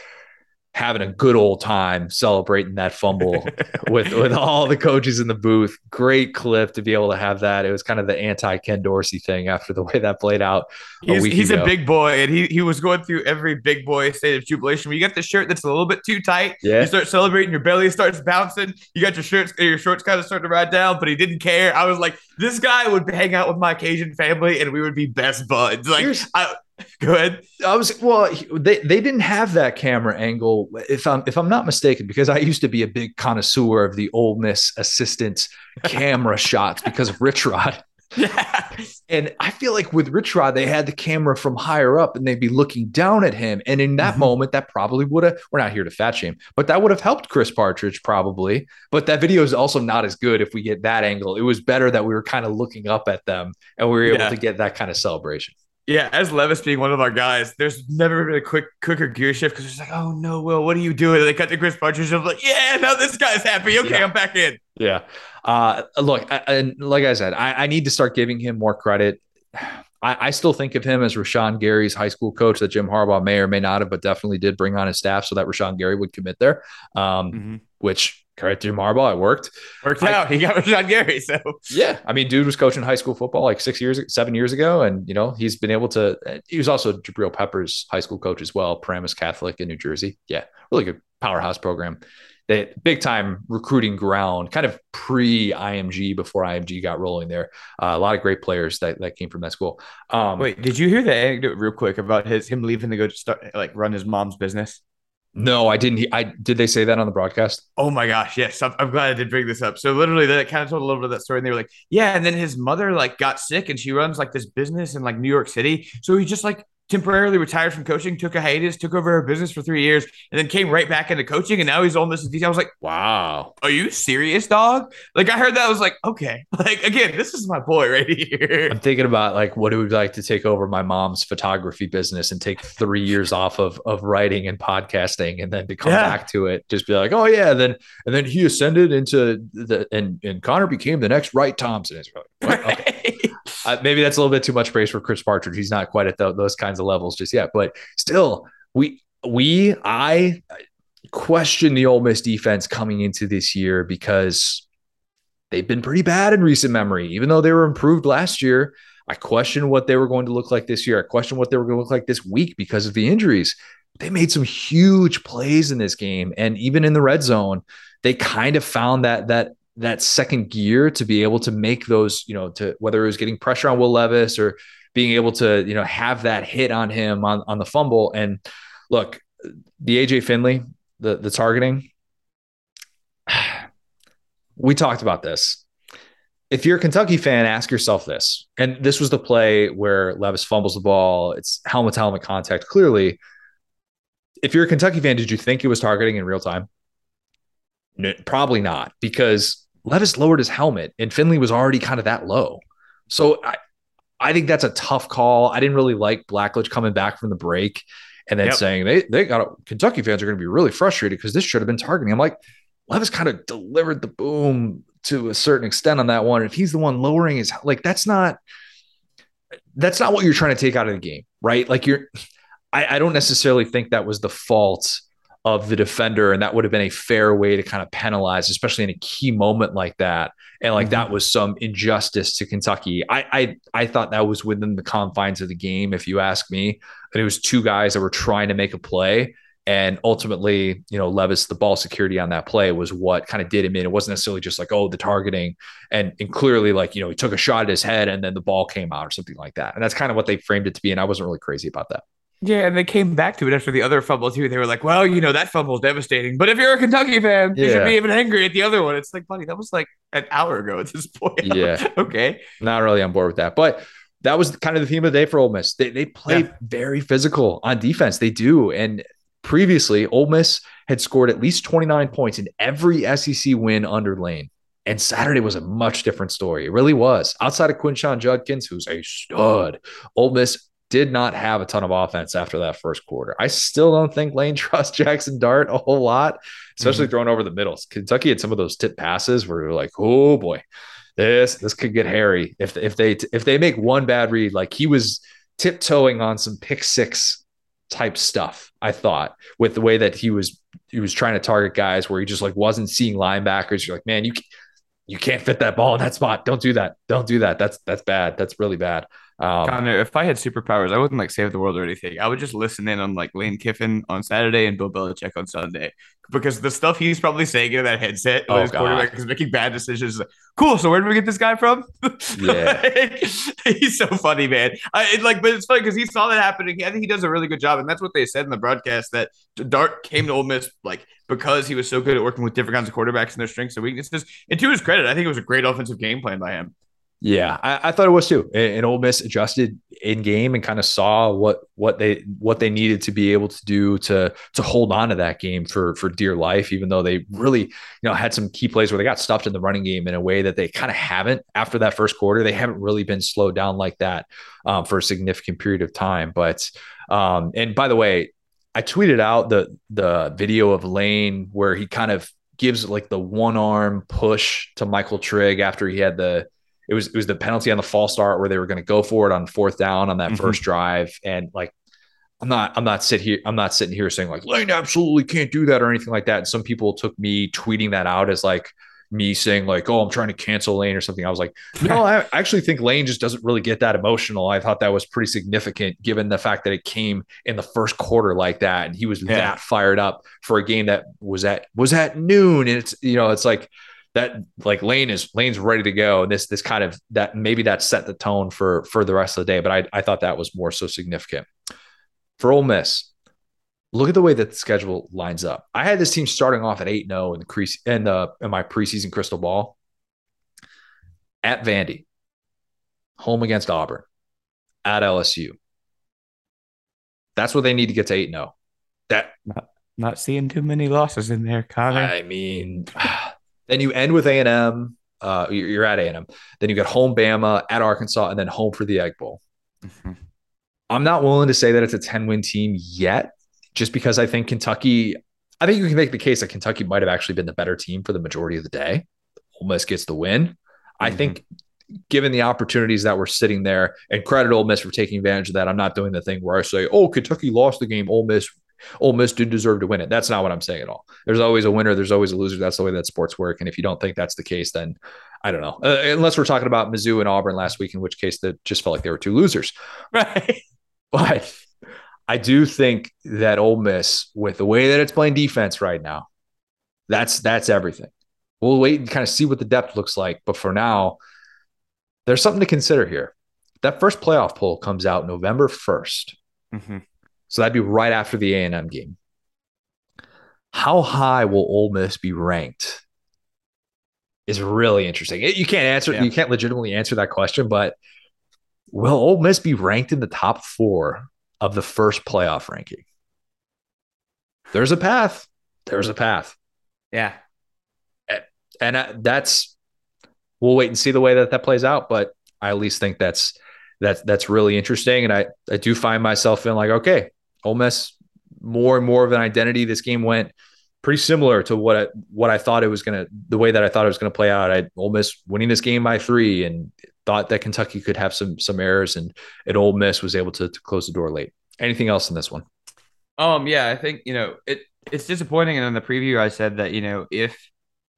having a good old time celebrating that fumble with with all the coaches in the booth. Great clip to be able to have that. It was kind of the anti Ken Dorsey thing after the way that played out. A he's, he's a big boy, and he he was going through every big boy state of jubilation. When you get the shirt that's a little bit too tight, yeah. you start celebrating, your belly starts bouncing. You got your shirts, your shorts kind of starting to ride down, but he didn't care. I was like, this guy would hang out with my Cajun family, and we would be best buds. Like. I, Go ahead. I was well. They they didn't have that camera angle. If I'm if I'm not mistaken, because I used to be a big connoisseur of the Ole Miss assistant camera shots because of Rich Rod. Yeah. And I feel like with Rich Rod, they had the camera from higher up and they'd be looking down at him. And in that mm-hmm. moment, that probably would have, we're not here to fat shame, but that would have helped Chris Partridge probably. But that video is also not as good if we get that angle. It was better that we were kind of looking up at them and we were able yeah. to get that kind of celebration. Yeah, as Levis being one of our guys, there's never been a quick quicker gear shift because it's like, oh no, Will, what are you doing? And they cut to Chris Partridge. I'm like, yeah, now this guy's happy. Okay, yeah. I'm back in. Yeah. Uh, look, I, and like I said, I, I, need to start giving him more credit. I, I, still think of him as Rashan Gary's high school coach that Jim Harbaugh may or may not have, but definitely did bring on his staff so that Rashan Gary would commit there. Um, mm-hmm. Which Correct, Jim Harbaugh. It worked. Worked I, out. He got Rashan Gary. So yeah, I mean, dude was coaching high school football like six years, seven years ago, and you know he's been able to. He was also Jabril Peppers' high school coach as well, Paramus Catholic in New Jersey. Yeah, really good powerhouse program. They big time recruiting ground, kind of pre IMG before IMG got rolling there. Uh, a lot of great players that, that came from that school. Um, Wait, did you hear the anecdote real quick about his him leaving to go start like run his mom's business? No, I didn't. I did they say that on the broadcast? Oh my gosh, yes. I'm, I'm, glad I did bring this up. So literally, they kind of told a little bit of that story, and they were like, "Yeah." And then his mother like got sick, and she runs like this business in like New York City. So he just like temporarily retired from coaching, took a hiatus, took over her business for three years, and then came right back into coaching. And now he's on this detail. I was like, wow, are you serious, dog? Like I heard that. I was like, okay. Like again, this is my boy right here. I'm thinking about like what it would be like to take over my mom's photography business and take three years off of of writing and podcasting and then to come yeah. back to it. Just be like, oh yeah, then and then he ascended into the and and Connor became the next Wright Thompson. It's like, okay. uh, maybe that's a little bit too much praise for Chris Partridge. He's not quite at the, those kinds of levels just yet, but still, we we I question the Ole Miss defense coming into this year because they've been pretty bad in recent memory, even though they were improved last year. I question what they were going to look like this year. I question what they were going to look like this week because of the injuries. They made some huge plays in this game, and even in the red zone, they kind of found that that that second gear to be able to make those, you know, to whether it was getting pressure on Will Levis or being able to, you know, have that hit on him on, on the fumble. And look, the AJ Finley, the the targeting, we talked about this. if you're a Kentucky fan, ask yourself this. And this was the play where Levis fumbles the ball. It's helmet to helmet contact. Clearly, if you're a Kentucky fan, did you think it was targeting in real time? No, probably not, because Levis lowered his helmet and Finley was already kind of that low. So I, I think that's a tough call. I didn't really like Blackledge coming back from the break and then yep. saying they they got Kentucky fans are going to be really frustrated because this should have been targeting. I'm like, Levis kind of delivered the boom to a certain extent on that one. If he's the one lowering his like that's not that's not what you're trying to take out of the game, right? Like you're I, I don't necessarily think that was the fault of the defender, and that would have been a fair way to kind of penalize, especially in a key moment like that. And like mm-hmm. that was some injustice to Kentucky. I, I I thought that was within the confines of the game, if you ask me. And it was two guys that were trying to make a play and ultimately, you know, Levis, the ball security on that play was what kind of did him in. It wasn't necessarily just like, oh, the targeting. And, and clearly, like, you know, he took a shot at his head and then the ball came out or something like that. And that's kind of what they framed it to be. And I wasn't really crazy about that. Yeah, and they came back to it after the other fumble too. They were like, "Well, you know that fumble is devastating, but if you're a Kentucky fan, you should be even angry at the other one." It's like, buddy, that was like an hour ago at this point. Yeah, okay, not really on board with that, but that was kind of the theme of the day for Ole Miss. They they play yeah. very physical on defense. They do, and previously, Ole Miss had scored at least 29 points in every SEC win under Lane. And Saturday was a much different story. It really was. Outside of Quinshon Judkins, who's a stud, Ole Miss did not have a ton of offense after that first quarter. I still don't think Lane trusts Jackson Dart a whole lot, especially mm-hmm. throwing over the middles. Kentucky had some of those tip passes where you're like, oh boy, this this could get hairy if if they if they make one bad read. Like he was tiptoeing on some pick six type stuff. I thought with the way that he was he was trying to target guys where he just like wasn't seeing linebackers. You're like, man, you you can't fit that ball in that spot. Don't do that. Don't do that. That's that's bad. That's really bad. Um, Connor, if I had superpowers, I wouldn't like save the world or anything. I would just listen in on like Lane Kiffin on Saturday and Bill Belichick on Sunday because the stuff he's probably saying in that headset oh, his quarterback is making bad decisions. Cool. So where did we get this guy from? Yeah, like, he's so funny, man. I like, but it's funny because he saw that happening. I think he does a really good job, and that's what they said in the broadcast that Dart came to Ole Miss like because he was so good at working with different kinds of quarterbacks and their strengths and weaknesses. And to his credit, I think it was a great offensive game plan by him. Yeah, I, I, thought it was too. And Ole Miss adjusted in game and kind of saw what what they what they needed to be able to do to to hold on to that game for for dear life. Even though they really you know had some key plays where they got stuffed in the running game in a way that they kind of haven't after that first quarter. They haven't really been slowed down like that um, for a significant period of time. But um, and by the way, I tweeted out the the video of Lane where he kind of gives like the one arm push to Michael Trigg after he had the it was it was the penalty on the false start where they were going to go for it on fourth down on that mm-hmm. first drive and like I'm not I'm not sit here I'm not sitting here saying like Lane absolutely can't do that or anything like that. And some people took me tweeting that out as like me saying like oh I'm trying to cancel Lane or something. I was like no I actually think Lane just doesn't really get that emotional. I thought that was pretty significant given the fact that it came in the first quarter like that and he was yeah. that fired up for a game that was at was at noon and it's you know it's like that like Lane is Lane's ready to go. And this this kind of that maybe that set the tone for for the rest of the day. But I I thought that was more so significant for Ole Miss. Look at the way that the schedule lines up. I had this team starting off at 8-0 in the crease in the in my preseason crystal ball. At Vandy, home against Auburn, at LSU. That's what they need to get to 8-0. That not, not seeing too many losses in there, Connor. I mean then you end with A and M. Uh, you're at A and M. Then you got home Bama at Arkansas, and then home for the Egg Bowl. Mm-hmm. I'm not willing to say that it's a 10 win team yet, just because I think Kentucky. I think you can make the case that Kentucky might have actually been the better team for the majority of the day. Ole Miss gets the win. Mm-hmm. I think given the opportunities that were sitting there, and credit Ole Miss for taking advantage of that. I'm not doing the thing where I say, "Oh, Kentucky lost the game. Ole Miss Ole Miss did deserve to win it. That's not what I'm saying at all. There's always a winner. There's always a loser. That's the way that sports work. And if you don't think that's the case, then I don't know. Uh, unless we're talking about Mizzou and Auburn last week, in which case that just felt like they were two losers. Right. But I do think that Ole Miss, with the way that it's playing defense right now, that's that's everything. We'll wait and kind of see what the depth looks like. But for now, there's something to consider here. That first playoff poll comes out November 1st. Mm-hmm. So that'd be right after the A&M game. How high will Ole Miss be ranked is really interesting. You can't answer, yeah. you can't legitimately answer that question, but will Ole Miss be ranked in the top four of the first playoff ranking? There's a path. There's a path. Yeah. And uh, that's, we'll wait and see the way that that plays out. But I at least think that's, that's, that's really interesting. And I, I do find myself feeling like, okay, Ole Miss, more and more of an identity. This game went pretty similar to what I, what I thought it was going to, the way that I thought it was going to play out. I Ole Miss winning this game by three and thought that Kentucky could have some some errors, and at Ole Miss was able to, to close the door late. Anything else in this one? Um, yeah, I think you know it. It's disappointing, and in the preview, I said that you know if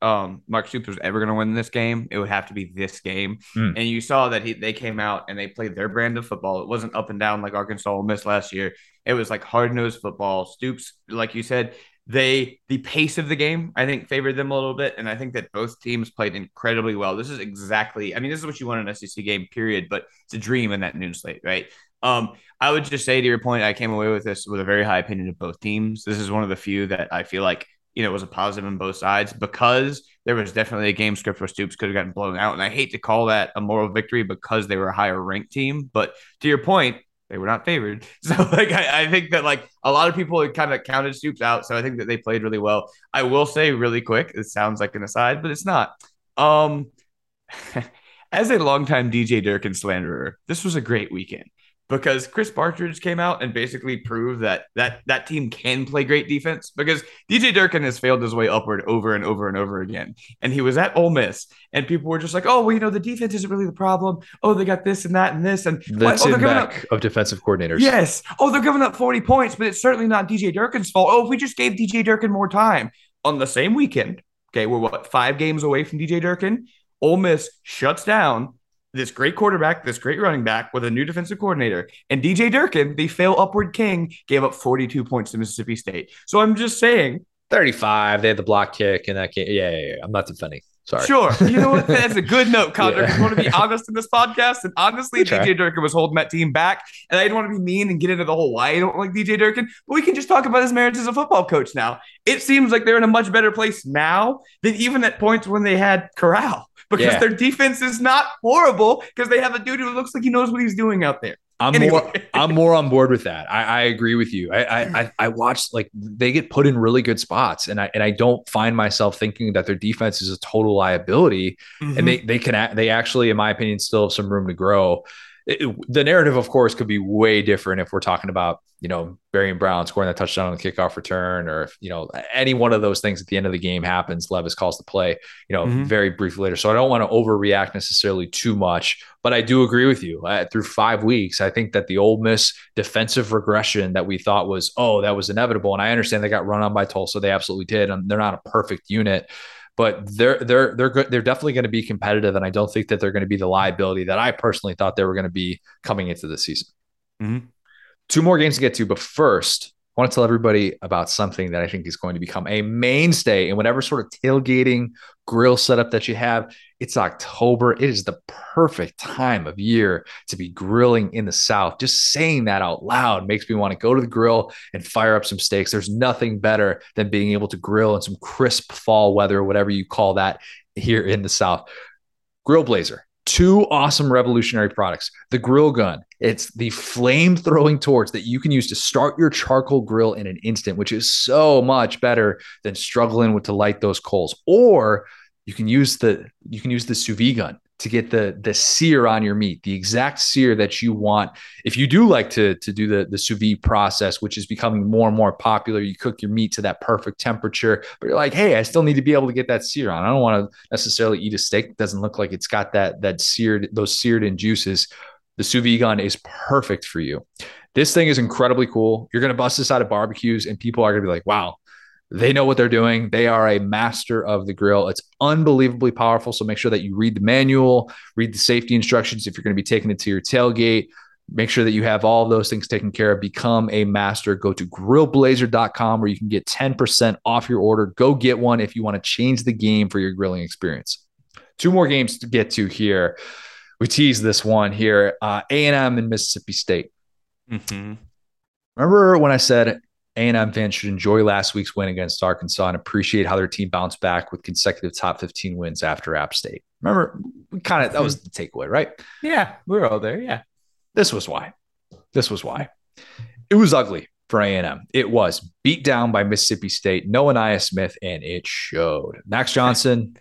um Mark Stoops was ever going to win this game, it would have to be this game. Mm. And you saw that he they came out and they played their brand of football. It wasn't up and down like Arkansas Ole Miss last year. It was like hard nosed football. Stoops, like you said, they the pace of the game I think favored them a little bit, and I think that both teams played incredibly well. This is exactly, I mean, this is what you want in an SEC game, period. But it's a dream in that noon slate, right? Um, I would just say to your point, I came away with this with a very high opinion of both teams. This is one of the few that I feel like you know was a positive on both sides because there was definitely a game script where Stoops could have gotten blown out, and I hate to call that a moral victory because they were a higher ranked team. But to your point, they were not favored. So like I, I think that like a lot of people kind of counted Stoops out. So I think that they played really well. I will say really quick, it sounds like an aside, but it's not. Um as a longtime DJ Durkin slanderer, this was a great weekend because Chris Partridge came out and basically proved that that that team can play great defense because DJ Durkin has failed his way upward over and over and over again. And he was at Ole Miss and people were just like, "Oh, well, you know, the defense isn't really the problem. Oh, they got this and that and this and the oh, Tim up- of defensive coordinators." Yes. Oh, they're giving up 40 points, but it's certainly not DJ Durkin's fault. Oh, if we just gave DJ Durkin more time on the same weekend, okay, we're what, 5 games away from DJ Durkin? Ole Miss shuts down this great quarterback, this great running back with a new defensive coordinator. And DJ Durkin, the fail upward king, gave up 42 points to Mississippi State. So I'm just saying 35. They had the block kick in that game. Yeah, yeah, yeah. I'm not defending. Sorry. Sure. You know what? That's a good note, Connor. yeah. want to be honest in this podcast. And honestly, DJ Durkin was holding that team back. And I didn't want to be mean and get into the whole why I don't like DJ Durkin, but we can just talk about his merits as a football coach now. It seems like they're in a much better place now than even at points when they had Corral because yeah. their defense is not horrible because they have a dude who looks like he knows what he's doing out there. I'm anyway. more I'm more on board with that. I, I agree with you. I, I I watched like they get put in really good spots, and I and I don't find myself thinking that their defense is a total liability, mm-hmm. and they they can they actually, in my opinion, still have some room to grow it, the narrative, of course, could be way different if we're talking about, you know, Barion Brown scoring that touchdown on the kickoff return, or if, you know, any one of those things at the end of the game happens, Levis calls the play, you know, mm-hmm. very briefly later. So I don't want to overreact necessarily too much, but I do agree with you. Uh, through five weeks, I think that the Ole Miss defensive regression that we thought was, oh, that was inevitable. And I understand they got run on by Tulsa. They absolutely did. And they're not a perfect unit but they're they're they're good. They're definitely going to be competitive, and I don't think that they're going to be the liability that I personally thought they were going to be coming into the season. Mm-hmm. Two more games to get to, but first, want to tell everybody about something that I think is going to become a mainstay in whatever sort of tailgating grill setup that you have. It's October. It is the perfect time of year to be grilling in the South. Just saying that out loud makes me want to go to the grill and fire up some steaks. There's nothing better than being able to grill in some crisp fall weather, whatever you call that here in the South. Grill Blazer two awesome revolutionary products. The grill gun. It's the flame throwing torch that you can use to start your charcoal grill in an instant which is so much better than struggling with to light those coals. Or you can use the you can use the sous vide gun to get the the sear on your meat, the exact sear that you want. If you do like to to do the the sous vide process, which is becoming more and more popular, you cook your meat to that perfect temperature, but you're like, hey, I still need to be able to get that sear on. I don't want to necessarily eat a steak that doesn't look like it's got that that seared those seared in juices. The sous vide gun is perfect for you. This thing is incredibly cool. You're going to bust this out of barbecues, and people are going to be like, wow, they know what they're doing. They are a master of the grill. It's unbelievably powerful. So make sure that you read the manual, read the safety instructions if you're going to be taking it to your tailgate. Make sure that you have all of those things taken care of. Become a master. Go to grillblazer.com where you can get 10% off your order. Go get one if you want to change the game for your grilling experience. Two more games to get to here. We tease this one here. Uh, A&M and Mississippi State. Mm-hmm. Remember when I said A&M fans should enjoy last week's win against Arkansas and appreciate how their team bounced back with consecutive top 15 wins after App State. Remember, we kind of that was the takeaway, right? Yeah, we are all there. Yeah. This was why. This was why. It was ugly for A&M. It was beat down by Mississippi State, no Ainias Smith, and it showed. Max Johnson,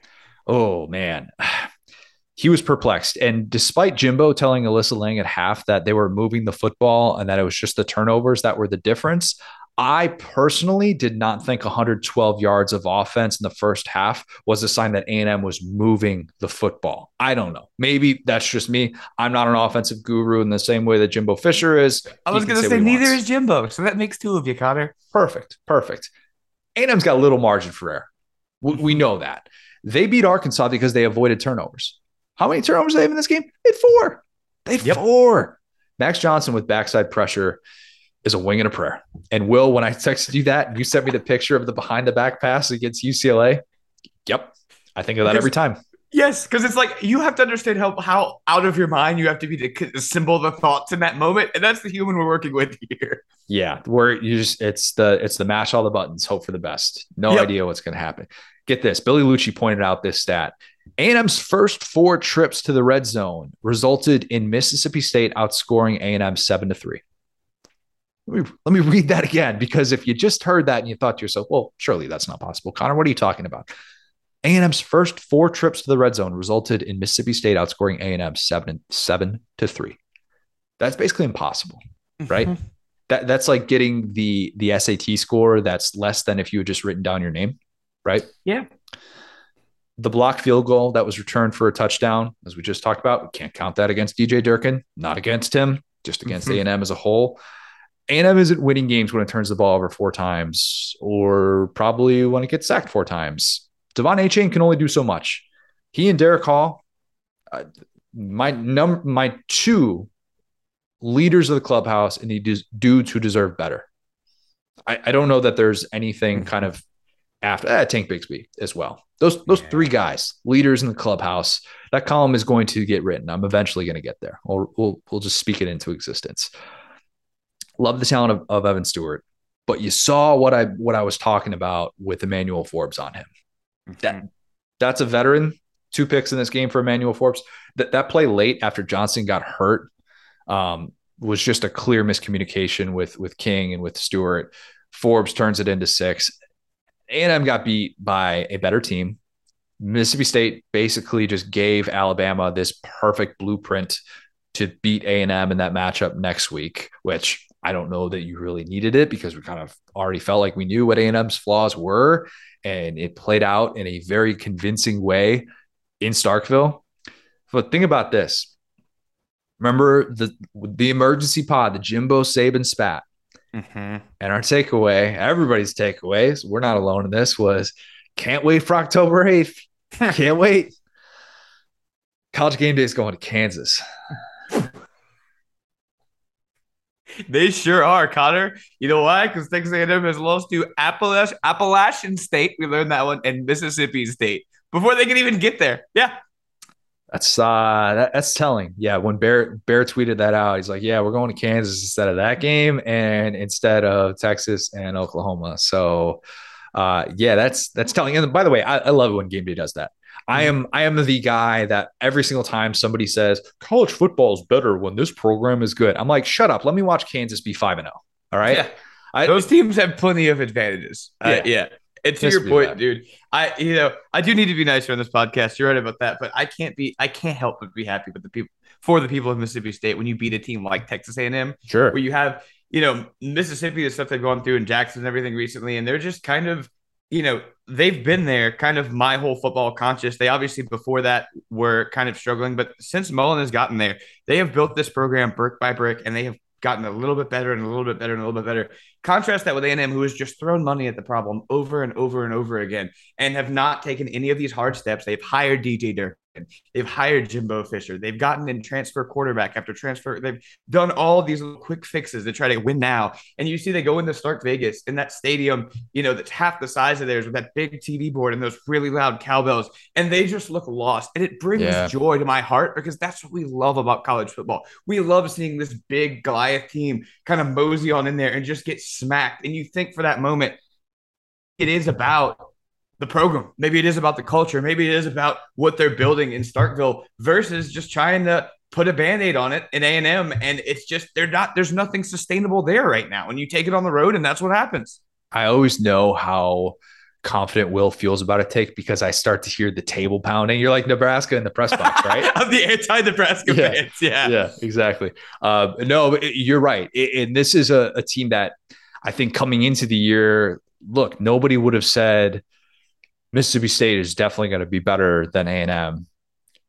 oh man, he was perplexed. And despite Jimbo telling Alyssa Lang at half that they were moving the football and that it was just the turnovers that were the difference, I personally did not think 112 yards of offense in the first half was a sign that A&M was moving the football. I don't know. Maybe that's just me. I'm not an offensive guru in the same way that Jimbo Fisher is. I was going to say, say neither wants. is Jimbo. So that makes two of you, Connor. Perfect. Perfect. A&M's got a little margin for error. We, we know that. They beat Arkansas because they avoided turnovers. How many turnovers they have in this game? They had four. They had yep. four. Max Johnson with backside pressure is a wing and a prayer. And Will, when I texted you that, you sent me the picture of the behind the back pass against UCLA. Yep. I think of that every time. Yes, because it's like you have to understand how how out of your mind you have to be to assemble the thoughts in that moment, and that's the human we're working with here. Yeah, where you just it's the it's the mash all the buttons, hope for the best. No yep. idea what's going to happen. Get this, Billy Liucci pointed out this stat. A&M's first four trips to the red zone resulted in Mississippi State outscoring A&M seven to three. Let me, let me read that again because if you just heard that and you thought to yourself, well, surely that's not possible. Connor, what are you talking about? A&M's first four trips to the red zone resulted in Mississippi State outscoring A&M seven, seven to three. That's basically impossible, right? Mm-hmm. That that's like getting the the SAT score that's less than if you had just written down your name, right? Yeah. The block field goal that was returned for a touchdown, as we just talked about, we can't count that against DJ Durkin, not against him, just against mm-hmm. A&M as a whole. A&M isn't winning games when it turns the ball over four times, or probably when it gets sacked four times. De'Von Achane can only do so much. He and Derek Hall, uh, my num my two leaders of the clubhouse and the dudes who deserve better. I, I don't know that there's anything kind of after uh, Tank Bigsby as well. Those those yeah. three guys, leaders in the clubhouse. That column is going to get written. I'm eventually going to get there. We'll, we'll we'll just speak it into existence. Love the talent of, of Evan Stewart, but you saw what I what I was talking about with Emmanuel Forbes on him. That mm-hmm. that's a veteran. Two picks in this game for Emmanuel Forbes. That that play late after Johnson got hurt um, was just a clear miscommunication with with King and with Stewart. Forbes turns it into six. A&M got beat by a better team. Mississippi State basically just gave Alabama this perfect blueprint to beat A&M in that matchup next week, which I don't know that you really needed it because we kind of already felt like we knew what A&M's flaws were and it played out in a very convincing way in Starkville. But think about this. Remember the the emergency pod, the Jimbo Saban spat. Mm-hmm. And our takeaway, everybody's takeaways, we're not alone in this, was can't wait for October 8th. can't wait. College game day is going to Kansas. They sure are, Connor. You know why? Because Texas A&M has lost to Appalachian, Appalachian State. We learned that one, and Mississippi State before they can even get there. Yeah, that's uh that, that's telling. Yeah, when Bear Bear tweeted that out, he's like, "Yeah, we're going to Kansas instead of that game, and instead of Texas and Oklahoma." So, uh, yeah, that's that's telling. And by the way, I, I love it when game day does that. I am I am the guy that every single time somebody says college football is better when this program is good, I'm like, shut up. Let me watch Kansas be five and zero. All right. Yeah. I, Those teams have plenty of advantages. Yeah. Uh, yeah. And to your point, dude, I you know I do need to be nicer on this podcast. You're right about that, but I can't be I can't help but be happy with the people for the people of Mississippi State when you beat a team like Texas A&M, sure, where you have you know Mississippi the stuff they've gone through in Jackson and everything recently, and they're just kind of you know, they've been there kind of my whole football conscious. They obviously before that were kind of struggling, but since Mullen has gotten there, they have built this program brick by brick and they have gotten a little bit better and a little bit better and a little bit better. Contrast that with A&M, who has just thrown money at the problem over and over and over again and have not taken any of these hard steps. They've hired DJ Durkin. They've hired Jimbo Fisher. They've gotten in transfer quarterback after transfer. They've done all these little quick fixes to try to win now. And you see they go into Stark Vegas in that stadium, you know, that's half the size of theirs with that big TV board and those really loud cowbells. And they just look lost. And it brings yeah. joy to my heart because that's what we love about college football. We love seeing this big Goliath team kind of mosey on in there and just get smacked. And you think for that moment, it is about the program. Maybe it is about the culture. Maybe it is about what they're building in Starkville versus just trying to put a band-aid on it in A&M. And it's just, they're not, there's nothing sustainable there right now. And you take it on the road and that's what happens. I always know how confident Will feels about a take because I start to hear the table pounding. You're like Nebraska in the press box, right? of the anti-Nebraska yeah. fans. Yeah. Yeah, exactly. Uh, no, you're right. And this is a, a team that I think coming into the year, look, nobody would have said Mississippi State is definitely going to be better than A&M.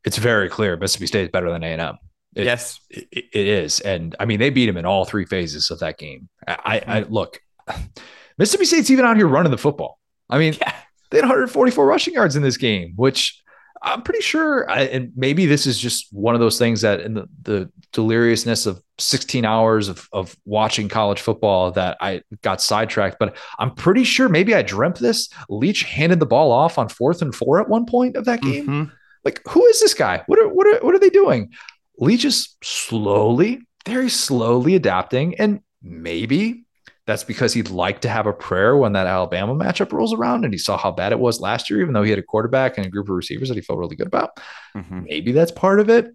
It's very clear Mississippi State is better than A&M. It, yes, it, it is, and I mean they beat him in all three phases of that game. I, I mm-hmm. look, Mississippi State's even out here running the football. I mean, yeah. they had 144 rushing yards in this game, which I'm pretty sure, I, and maybe this is just one of those things that in the, the deliriousness of 16 hours of, of watching college football that I got sidetracked, but I'm pretty sure maybe I dreamt this. Leach handed the ball off on fourth and four at one point of that game. Mm-hmm. Like, who is this guy? What are, what are, what are they doing? Leach is slowly, very slowly adapting. And maybe that's because he'd like to have a prayer when that Alabama matchup rolls around and he saw how bad it was last year, even though he had a quarterback and a group of receivers that he felt really good about. Mm-hmm. Maybe that's part of it.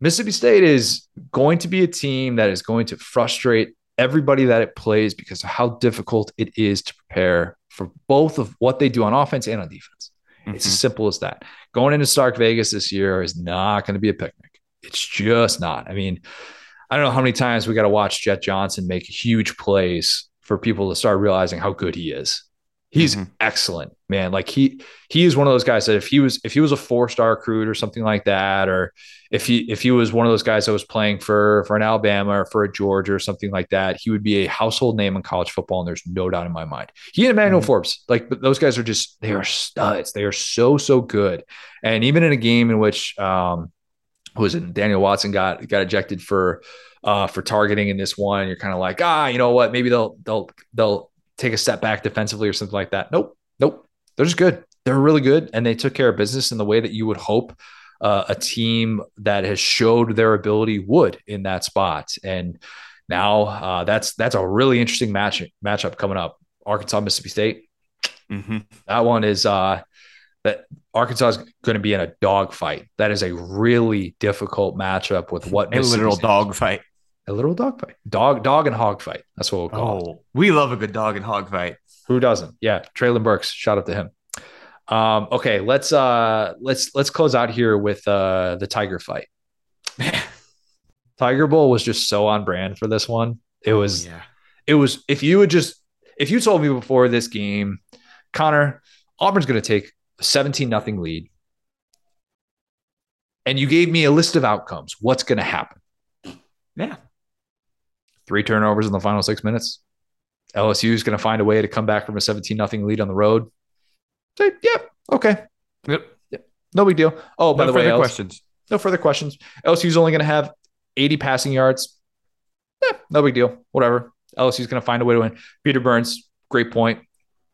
Mississippi State is going to be a team that is going to frustrate everybody that it plays because of how difficult it is to prepare for both of what they do on offense and on defense. Mm-hmm. It's as simple as that. Going into Stark Vegas this year is not going to be a picnic. It's just not. I mean, I don't know how many times we got to watch Jett Johnson make huge plays for people to start realizing how good he is. He's mm-hmm. excellent, man. Like he he is one of those guys that if he was if he was a four star recruit or something like that, or if he if he was one of those guys that was playing for for an Alabama or for a Georgia or something like that, he would be a household name in college football, and there's no doubt in my mind. He and Emmanuel mm-hmm. Forbes, like those guys are just they are studs. They are so so good, and even in a game in which um, was it Daniel Watson got got ejected for uh, for targeting in this one. You're kind of like, ah, you know what? Maybe they'll they'll they'll take a step back defensively or something like that. Nope, nope. They're just good. They're really good, and they took care of business in the way that you would hope uh, a team that has showed their ability would in that spot. And now uh, that's that's a really interesting match matchup coming up. Arkansas Mississippi State. Mm-hmm. That one is uh, that Arkansas is going to be in a dogfight. That is a really difficult matchup with what a literal dogfight. A literal dog fight. Dog, dog and hog fight. That's what we'll call oh, it. We love a good dog and hog fight. Who doesn't? Yeah. Treylon Burks, shout out to him. Um, okay, let's uh let's let's close out here with uh the Tiger fight. Tiger Bowl was just so on brand for this one. It was oh, yeah. it was if you would just if you told me before this game, Connor, Auburn's gonna take a 17 nothing lead. And you gave me a list of outcomes. What's gonna happen? Yeah three turnovers in the final six minutes. LSU is going to find a way to come back from a 17 nothing lead on the road. Say, yep, yeah, okay. Yep. yep. No big deal. Oh, by no the way, questions. No further questions. LSU is only going to have 80 passing yards. Yeah, no big deal. Whatever. LSU is going to find a way to win. Peter Burns, great point.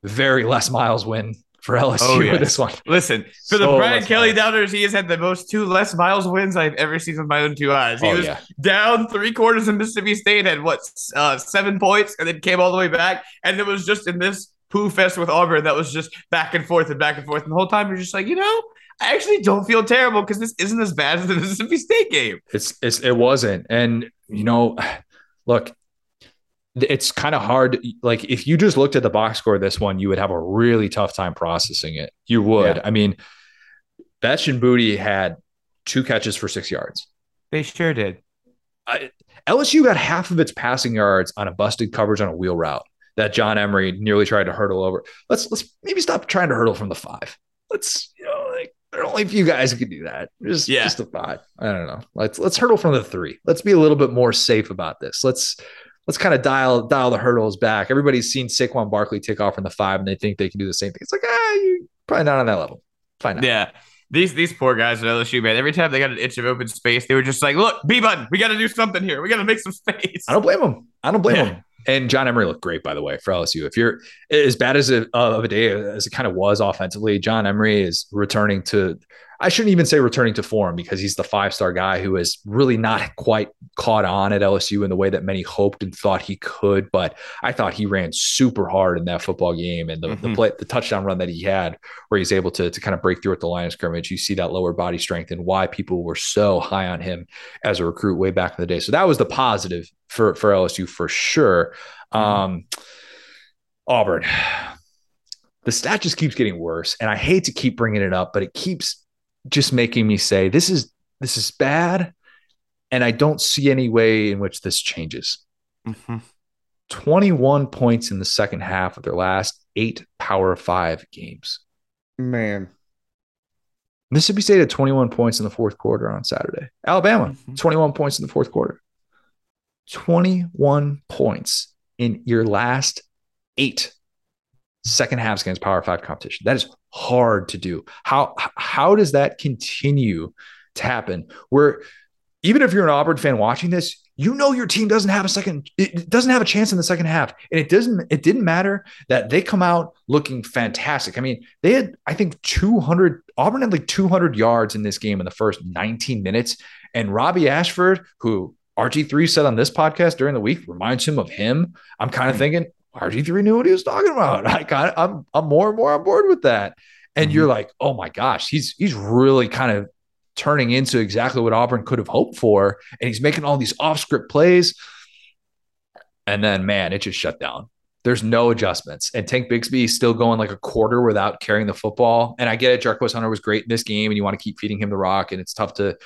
Very Les Miles win for LSU oh, yes. with this one. Listen, for so the Brian Kelly miles. doubters, he has had the most two Les Miles wins I've ever seen with my own two eyes. He oh, was yeah. down three quarters in Mississippi State, had what uh, seven points, and then came all the way back. And it was just in this poo fest with Auburn that was just back and forth and back and forth. And the whole time you're just like, you know, I actually don't feel terrible because this isn't as bad as the Mississippi State game. It's, it's it wasn't, and you know, look, it's kind of hard. Like if you just looked at the box score of this one, you would have a really tough time processing it. You would. Yeah. I mean, Betch and Boutte had two catches for six yards. They sure did. I, LSU got half of its passing yards on a busted coverage on a wheel route that John Emery nearly tried to hurdle over. Let's let's maybe stop trying to hurdle from the five. Let's you know like there are only a few guys who can do that. Just yeah. just a five. I don't know. Let's let's hurdle from the three. Let's be a little bit more safe about this. Let's let's kind of dial dial the hurdles back. Everybody's seen Saquon Barkley take off from the five, and they think they can do the same thing. It's like ah, you probably not on that level. Fine. Yeah. These these poor guys at LSU, man. Every time they got an inch of open space, they were just like, "Look, B button, we got to do something here. We got to make some space." I don't blame them. I don't blame yeah. them. And John Emery looked great, by the way, for LSU. If you're as bad as a, of a day as it kind of was offensively, John Emery is returning to I shouldn't even say returning to form because he's the five star guy who has really not quite caught on at LSU in the way that many hoped and thought he could. But I thought he ran super hard in that football game and the, mm-hmm. the play, the touchdown run that he had, where he's able to, to kind of break through at the line of scrimmage. You see that lower body strength and why people were so high on him as a recruit way back in the day. So that was the positive for, for LSU for sure. Mm-hmm. Um, Auburn. The stat just keeps getting worse. And I hate to keep bringing it up, but it keeps just making me say this is this is bad and i don't see any way in which this changes mm-hmm. 21 points in the second half of their last eight power five games man mississippi state had 21 points in the fourth quarter on saturday alabama mm-hmm. 21 points in the fourth quarter 21 points in your last eight second halves against Power Five competition. That is hard to do. How how does that continue to happen? Where even if you're an Auburn fan watching this, you know your team doesn't have a second, it doesn't have a chance in the second half. And it doesn't, it didn't matter that they come out looking fantastic. I mean, they had, I think, 200, Auburn had like 200 yards in this game in the first 19 minutes. And Robbie Ashford, who RG3 said on this podcast during the week, reminds him of him. I'm kind of hmm. thinking, RG3 knew what he was talking about. I got I'm I'm more and more on board with that. And mm-hmm. you're like, oh my gosh, he's he's really kind of turning into exactly what Auburn could have hoped for. And he's making all these off-script plays. And then man, it just shut down. There's no adjustments. And Tank Bigsby is still going like a quarter without carrying the football. And I get it, Jarquez Hunter was great in this game, and you want to keep feeding him the rock. And it's tough to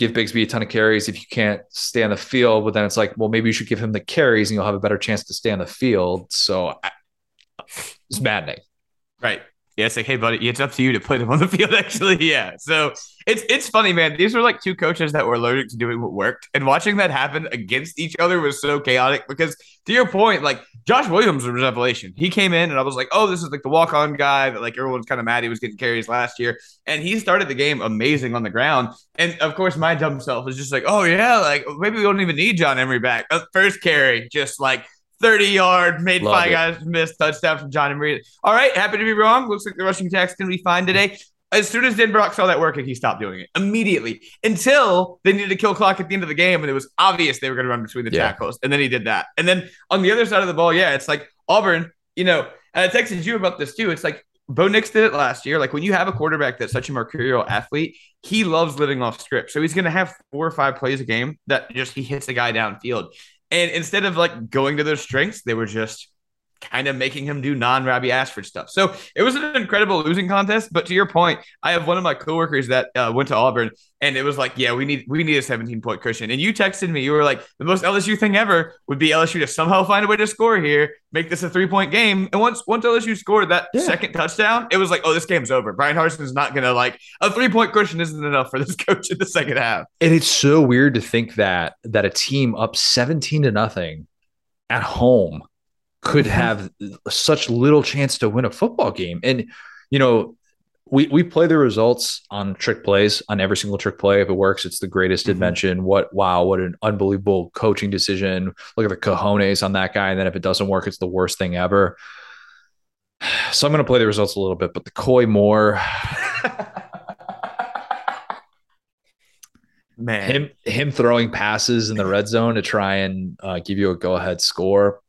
give Bigsby a ton of carries if you can't stay on the field. But then it's like, well, maybe you should give him the carries and you'll have a better chance to stay on the field. So I, it's maddening. Right. Yeah, it's like, hey, buddy, it's up to you to put him on the field. Actually, yeah. So it's it's funny, man. These were like two coaches that were allergic to doing what worked, and watching that happen against each other was so chaotic. Because to your point, like Josh Williams was revelation. He came in, and I was like, oh, this is like the walk on guy that like everyone's kind of mad he was getting carries last year, and he started the game amazing on the ground. And of course, my dumb self was just like, oh yeah, like maybe we don't even need John Emery back. Uh, first carry, just like 30 yard, made Love five it. guys miss touchdown from John Emery. All right, happy to be wrong. Looks like the rushing attack's going to be fine today. As soon as Denbrock saw that working, he stopped doing it immediately until they needed to kill clock at the end of the game. And it was obvious they were going to run between the yeah. tackles. And then he did that. And then on the other side of the ball, yeah, it's like Auburn, you know, and I texted you about this too. It's like Bo Nix did it last year. Like when you have a quarterback that's such a mercurial athlete, he loves living off script. So he's going to have four or five plays a game that just he hits a guy downfield. And instead of like going to their strengths, they were just kind of making him do non-Robbie Ashford stuff. So it was an incredible losing contest. But to your point, I have one of my coworkers that uh, went to Auburn, and it was like, yeah, we need we need a 17 point cushion. And you texted me, you were like, the most LSU thing ever would be LSU to somehow find a way to score here, make this a three point game. And once once LSU scored that yeah. second touchdown, it was like, oh, this game's over. Bryan Harsin is not gonna like a three point cushion isn't enough for this coach in the second half. And it's so weird to think that that a team up 17 to nothing at home could mm-hmm. have such little chance to win a football game. And, you know, we, we play the results on trick plays on every single trick play. If it works, it's the greatest mm-hmm. invention. What, wow, what an unbelievable coaching decision. Look at the cojones on that guy. And then if it doesn't work, it's the worst thing ever. So I'm going to play the results a little bit, but the Koy Moore, man, him, him throwing passes in the red zone to try and uh, give you a go ahead score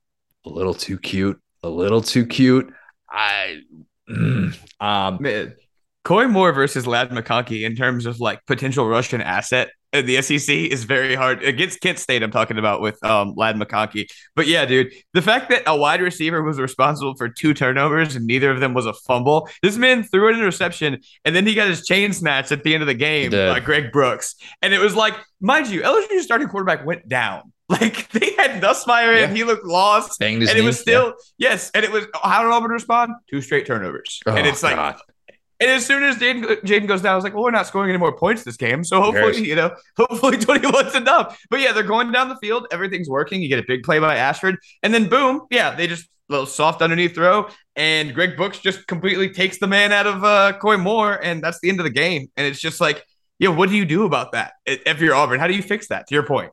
a little too cute, a little too cute. I, mm, um, man, Koy Moore versus Ladd McConkey in terms of like potential Russian asset in the SEC is very hard against Kent State. I'm talking about with um, Ladd McConkey, but yeah, dude, the fact that a wide receiver was responsible for two turnovers and neither of them was a fumble. This man threw an interception and then he got his chain snatched at the end of the game by Greg Brooks, and it was like, mind you, LSU starting quarterback went down. Like they had Nussmeier yeah. and he looked lost. and it was still, yeah. yes. And it was, how did Auburn respond? Two straight turnovers. Oh, and it's like, God. and as soon as Jayden goes down, I was like, well, we're not scoring any more points this game. So hopefully, you know, hopefully 21's enough. But yeah, they're going down the field. Everything's working. You get a big play by Ashford. And then boom, yeah, they just, little soft underneath throw, and Greg Brooks just completely takes the man out of uh, Koy Moore, and that's the end of the game. And it's just like, yeah, what do you do about that if you're Auburn? How do you fix that? To your point.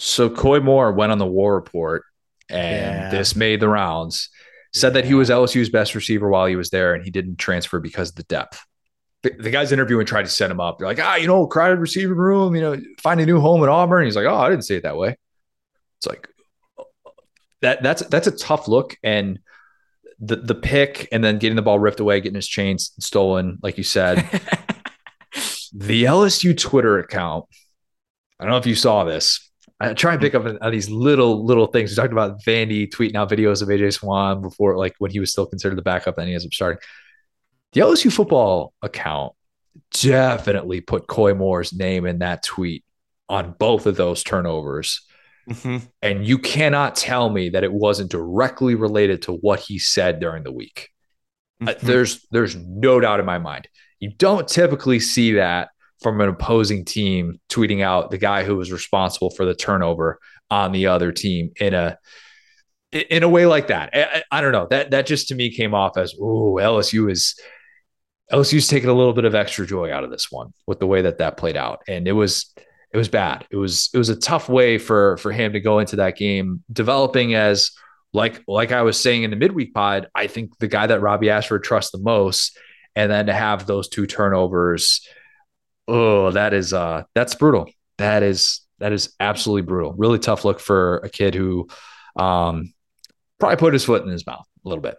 So Koy Moore went on the war report and yeah. this made the rounds. Said that he was LSU's best receiver while he was there, and he didn't transfer because of the depth. The, the guy's interviewing tried to set him up. They're like, ah, you know, crowded receiving room, you know, find a new home at Auburn. He's like, oh, I didn't say it that way. It's like that. That's that's a tough look, and the the pick, and then getting the ball ripped away, getting his chains stolen, like you said. the LSU Twitter account. I don't know if you saw this. I try and pick up on these little little things. We talked about Vandy tweeting out videos of AJ Swann before, like when he was still considered the backup, then he ends up starting. The LSU football account definitely put Koy Moore's name in that tweet on both of those turnovers. Mm-hmm. And you cannot tell me that it wasn't directly related to what he said during the week. Uh, mm-hmm. Uh, there's there's no doubt in my mind. You don't typically see that from an opposing team tweeting out the guy who was responsible for the turnover on the other team in a in a way like that. I, I don't know. That that just to me came off as oh LSU is LSU's taking a little bit of extra joy out of this one with the way that that played out, and it was it was bad. It was it was a tough way for for him to go into that game, developing as like like I was saying in the midweek pod. I think the guy that Robbie Ashford trusts the most, and then to have those two turnovers oh, that is uh that's brutal. That is that is absolutely brutal. Really tough look for a kid who um probably put his foot in his mouth a little bit.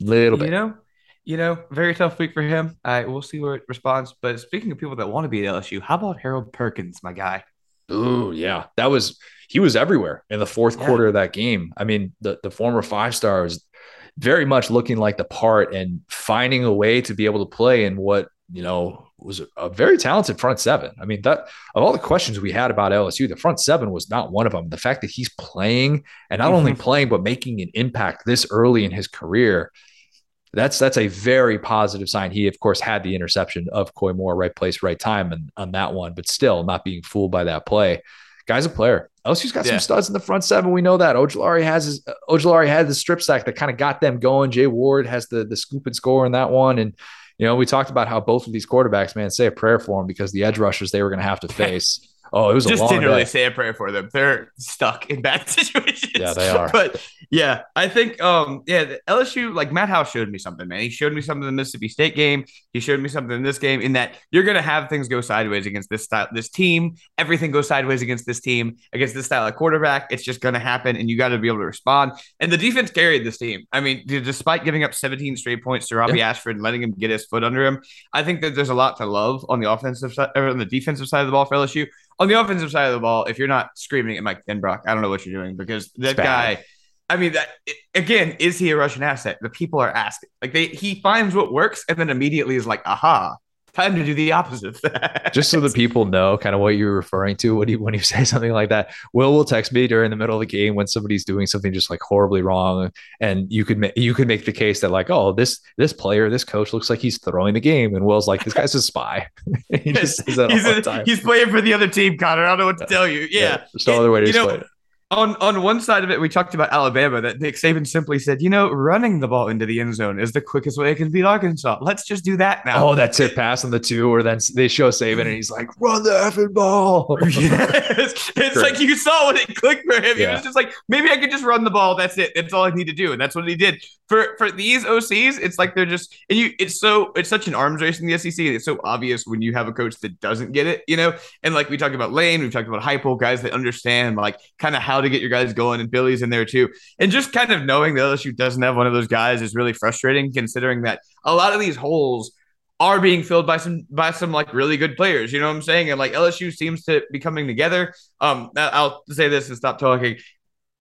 Little bit. You know, you know, very tough week for him. I we'll see where it responds. But speaking of people that want to be at LSU, how about Harold Perkins, my guy? Oh yeah, that was he was everywhere in the fourth yeah. quarter of that game. I mean, the the former five star was very much looking like the part and finding a way to be able to play in what you know was a very talented front seven. I mean, that of all the questions we had about LSU, the front seven was not one of them. The fact that he's playing and not mm-hmm. only playing but making an impact this early in his career, that's that's a very positive sign. He, of course, had the interception of Koy Moore, right place, right time, and on that one, but still not being fooled by that play. Guy's a player. LSU's got yeah. some studs in the front seven. We know that. Ojulari has his Ojulari had the strip sack that kind of got them going. Jay Ward has the the scoop and score in that one, and you know, we talked about how both of these quarterbacks, man, say a prayer for them because the edge rushers they were going to have to face. Oh, it was just a long didn't really day. say a prayer for them. They're stuck in bad situations. Yeah, they are. But yeah, I think um yeah, LSU like Matt House showed me something, man. He showed me something in the Mississippi State game. He showed me something in this game in that you're gonna have things go sideways against this style, this team. Everything goes sideways against this team against this style of quarterback. It's just gonna happen, and you got to be able to respond. And the defense carried this team. I mean, despite giving up 17 straight points to Robbie yeah. Ashford and letting him get his foot under him, I think that there's a lot to love on the offensive side or on the defensive side of the ball for LSU on the offensive side of the ball, if you're not screaming at Mike Denbrock, I don't know what you're doing because that guy. I mean, that again, is he a Russian asset? The people are asking. Like they, he finds what works and then immediately is like, "Aha, time to do the opposite Just so the people know kind of what you're referring to when you when you say something like that. Will will text me during the middle of the game when somebody's doing something just like horribly wrong, and you could ma- you could make the case that like, oh, this this player, this coach looks like he's throwing the game, and Will's like, this guy's a spy. he just that he's all a. He's playing for the other team, Connor. I don't know what to tell you. Yeah, yeah there's no other way to explain know, it on on one side of it, we talked about Alabama that Nick Saban simply said, you know, running the ball into the end zone is the quickest way it can beat Arkansas. Let's just do that now. Oh, that's it. Pass on the two, or then they show Saban and he's like, run the effing ball. yes. It's like you saw when it clicked for him. He was just like, maybe I could just run the ball. That's it. That's all I need to do. And that's what he did. For for these OCs, it's like they're just and you it's so it's such an arms race in the SEC. It's so obvious when you have a coach that doesn't get it, you know? And like we talked about Lane, we talked about Heupel, guys that understand like kind of how to get your guys going and Billy's in there too. And just kind of knowing that LSU doesn't have one of those guys is really frustrating, considering that a lot of these holes are being filled by some by some like really good players. You know what I'm saying? And like LSU seems to be coming together. Um, I'll say this and stop talking.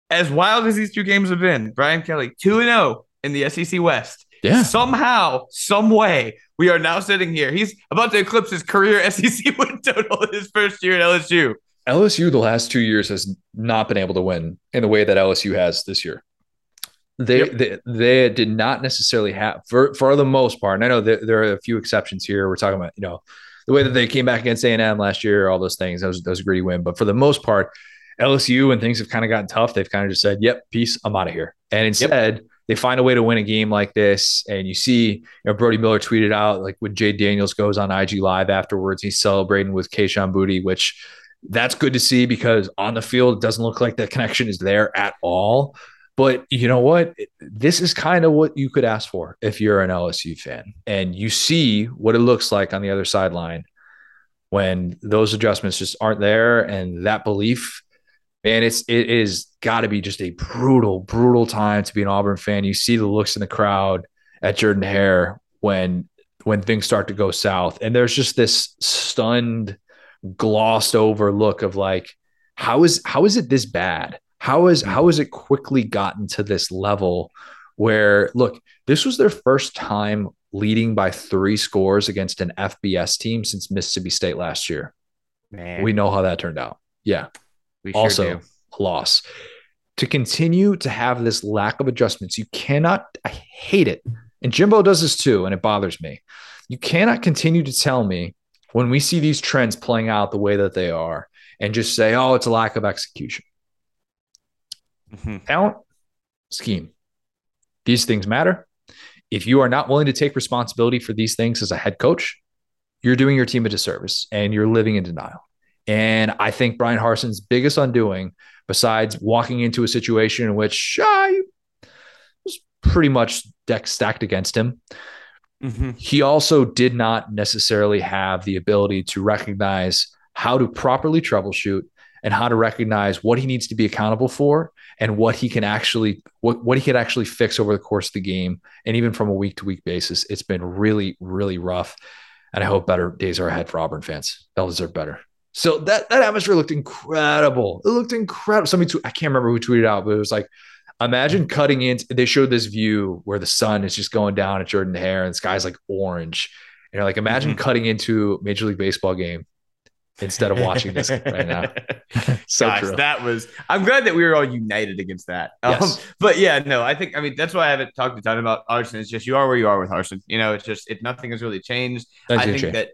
As wild as these two games have been, Brian Kelly two and zero oh in the SEC West. Yeah. Somehow, some way, we are now sitting here. He's about to eclipse his career SEC win total his first year at LSU. LSU the last two years has not been able to win in the way that LSU has this year. They yep. they, they did not necessarily have for for the most part. And I know there, there are a few exceptions here. We're talking about you know the way that they came back against A and M last year, all those things. That was that was a gritty win. But for the most part, LSU when things have kind of gotten tough, they've kind of just said, "Yep, peace, I'm out of here." And instead. Yep they find a way to win a game like this. And you see, you know, Brody Miller tweeted out like when Jay Daniels goes on IG Live afterwards, he's celebrating with Kayshon Boutte, which that's good to see because on the field, it doesn't look like the connection is there at all. But you know what? This is kind of what you could ask for if you're an LSU fan and you see what it looks like on the other sideline when those adjustments just aren't there and that belief man it's it is got to be just a brutal brutal time to be an auburn fan you see the looks in the crowd at jordan hare when when things start to go south and there's just this stunned glossed over look of like how is how is it this bad how is mm-hmm. how has it quickly gotten to this level where look this was their first time leading by three scores against an FBS team since Mississippi State last year. Man. We know how that turned out. Yeah. We also sure loss. To continue to have this lack of adjustments, you cannot, I hate it. And Jimbo does this too, and it bothers me. You cannot continue to tell me when we see these trends playing out the way that they are and just say, oh, it's a lack of execution. Mm-hmm. Talent, scheme. These things matter if you are not willing to take responsibility for these things as a head coach, you're doing your team a disservice and you're living in denial. And I think Bryan Harsin's biggest undoing, besides walking into a situation in which uh, was pretty much deck stacked against him, mm-hmm. he also did not necessarily have the ability to recognize how to properly troubleshoot and how to recognize what he needs to be accountable for and what he can actually what, what he can actually fix over the course of the game. And even from a week to week basis it's been really really rough. And i hope better days are ahead for auburn fans. They'll deserve better. So that that atmosphere looked incredible. It looked incredible. Somebody i can't remember who tweeted out but it was like imagine cutting into they showed this view where the sun is just going down at jordan hare and the sky's like orange and you're like imagine mm-hmm. cutting into major league baseball game instead of watching this right now. so Gosh, true. that was. I'm glad that we were all united against that. Um, yes. but yeah, no, I think I mean that's why I haven't talked a ton about Harsin. It's just you are where you are with Harsin. You know, it's just it nothing has really changed. That's I think change. that.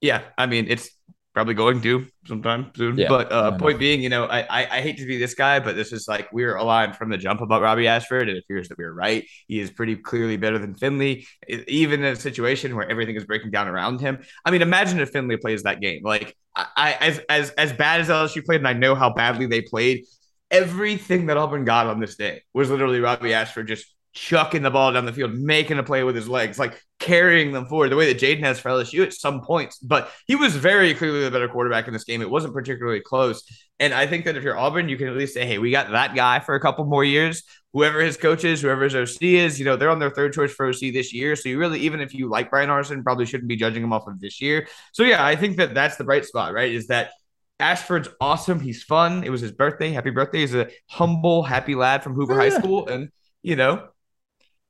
Yeah, I mean it's probably going to sometime soon. Yeah, but uh, point being, you know, I, I, I hate to be this guy, but this is like we are aligned from the jump about Robbie Ashford. It appears that we are right. He is pretty clearly better than Finley, even in a situation where everything is breaking down around him. I mean, imagine if Finley plays that game. Like I as as as bad as LSU played, and I know how badly they played. Everything that Auburn got on this day was literally Robbie Ashford just chucking the ball down the field, making a play with his legs, like carrying them forward the way that Jayden has for LSU at some points. But he was very clearly the better quarterback in this game. It wasn't particularly close. And I think that if you're Auburn, you can at least say, hey, we got that guy for a couple more years. Whoever his coach is, whoever his OC is, you know, they're on their third choice for OC this year. So you really, even if you like Bryan Harsin, probably shouldn't be judging him off of this year. So yeah, I think that that's the bright spot, right? Is that Ashford's awesome. He's fun. It was his birthday. Happy birthday. He's a humble, happy lad from Hoover yeah. High School. And, you know,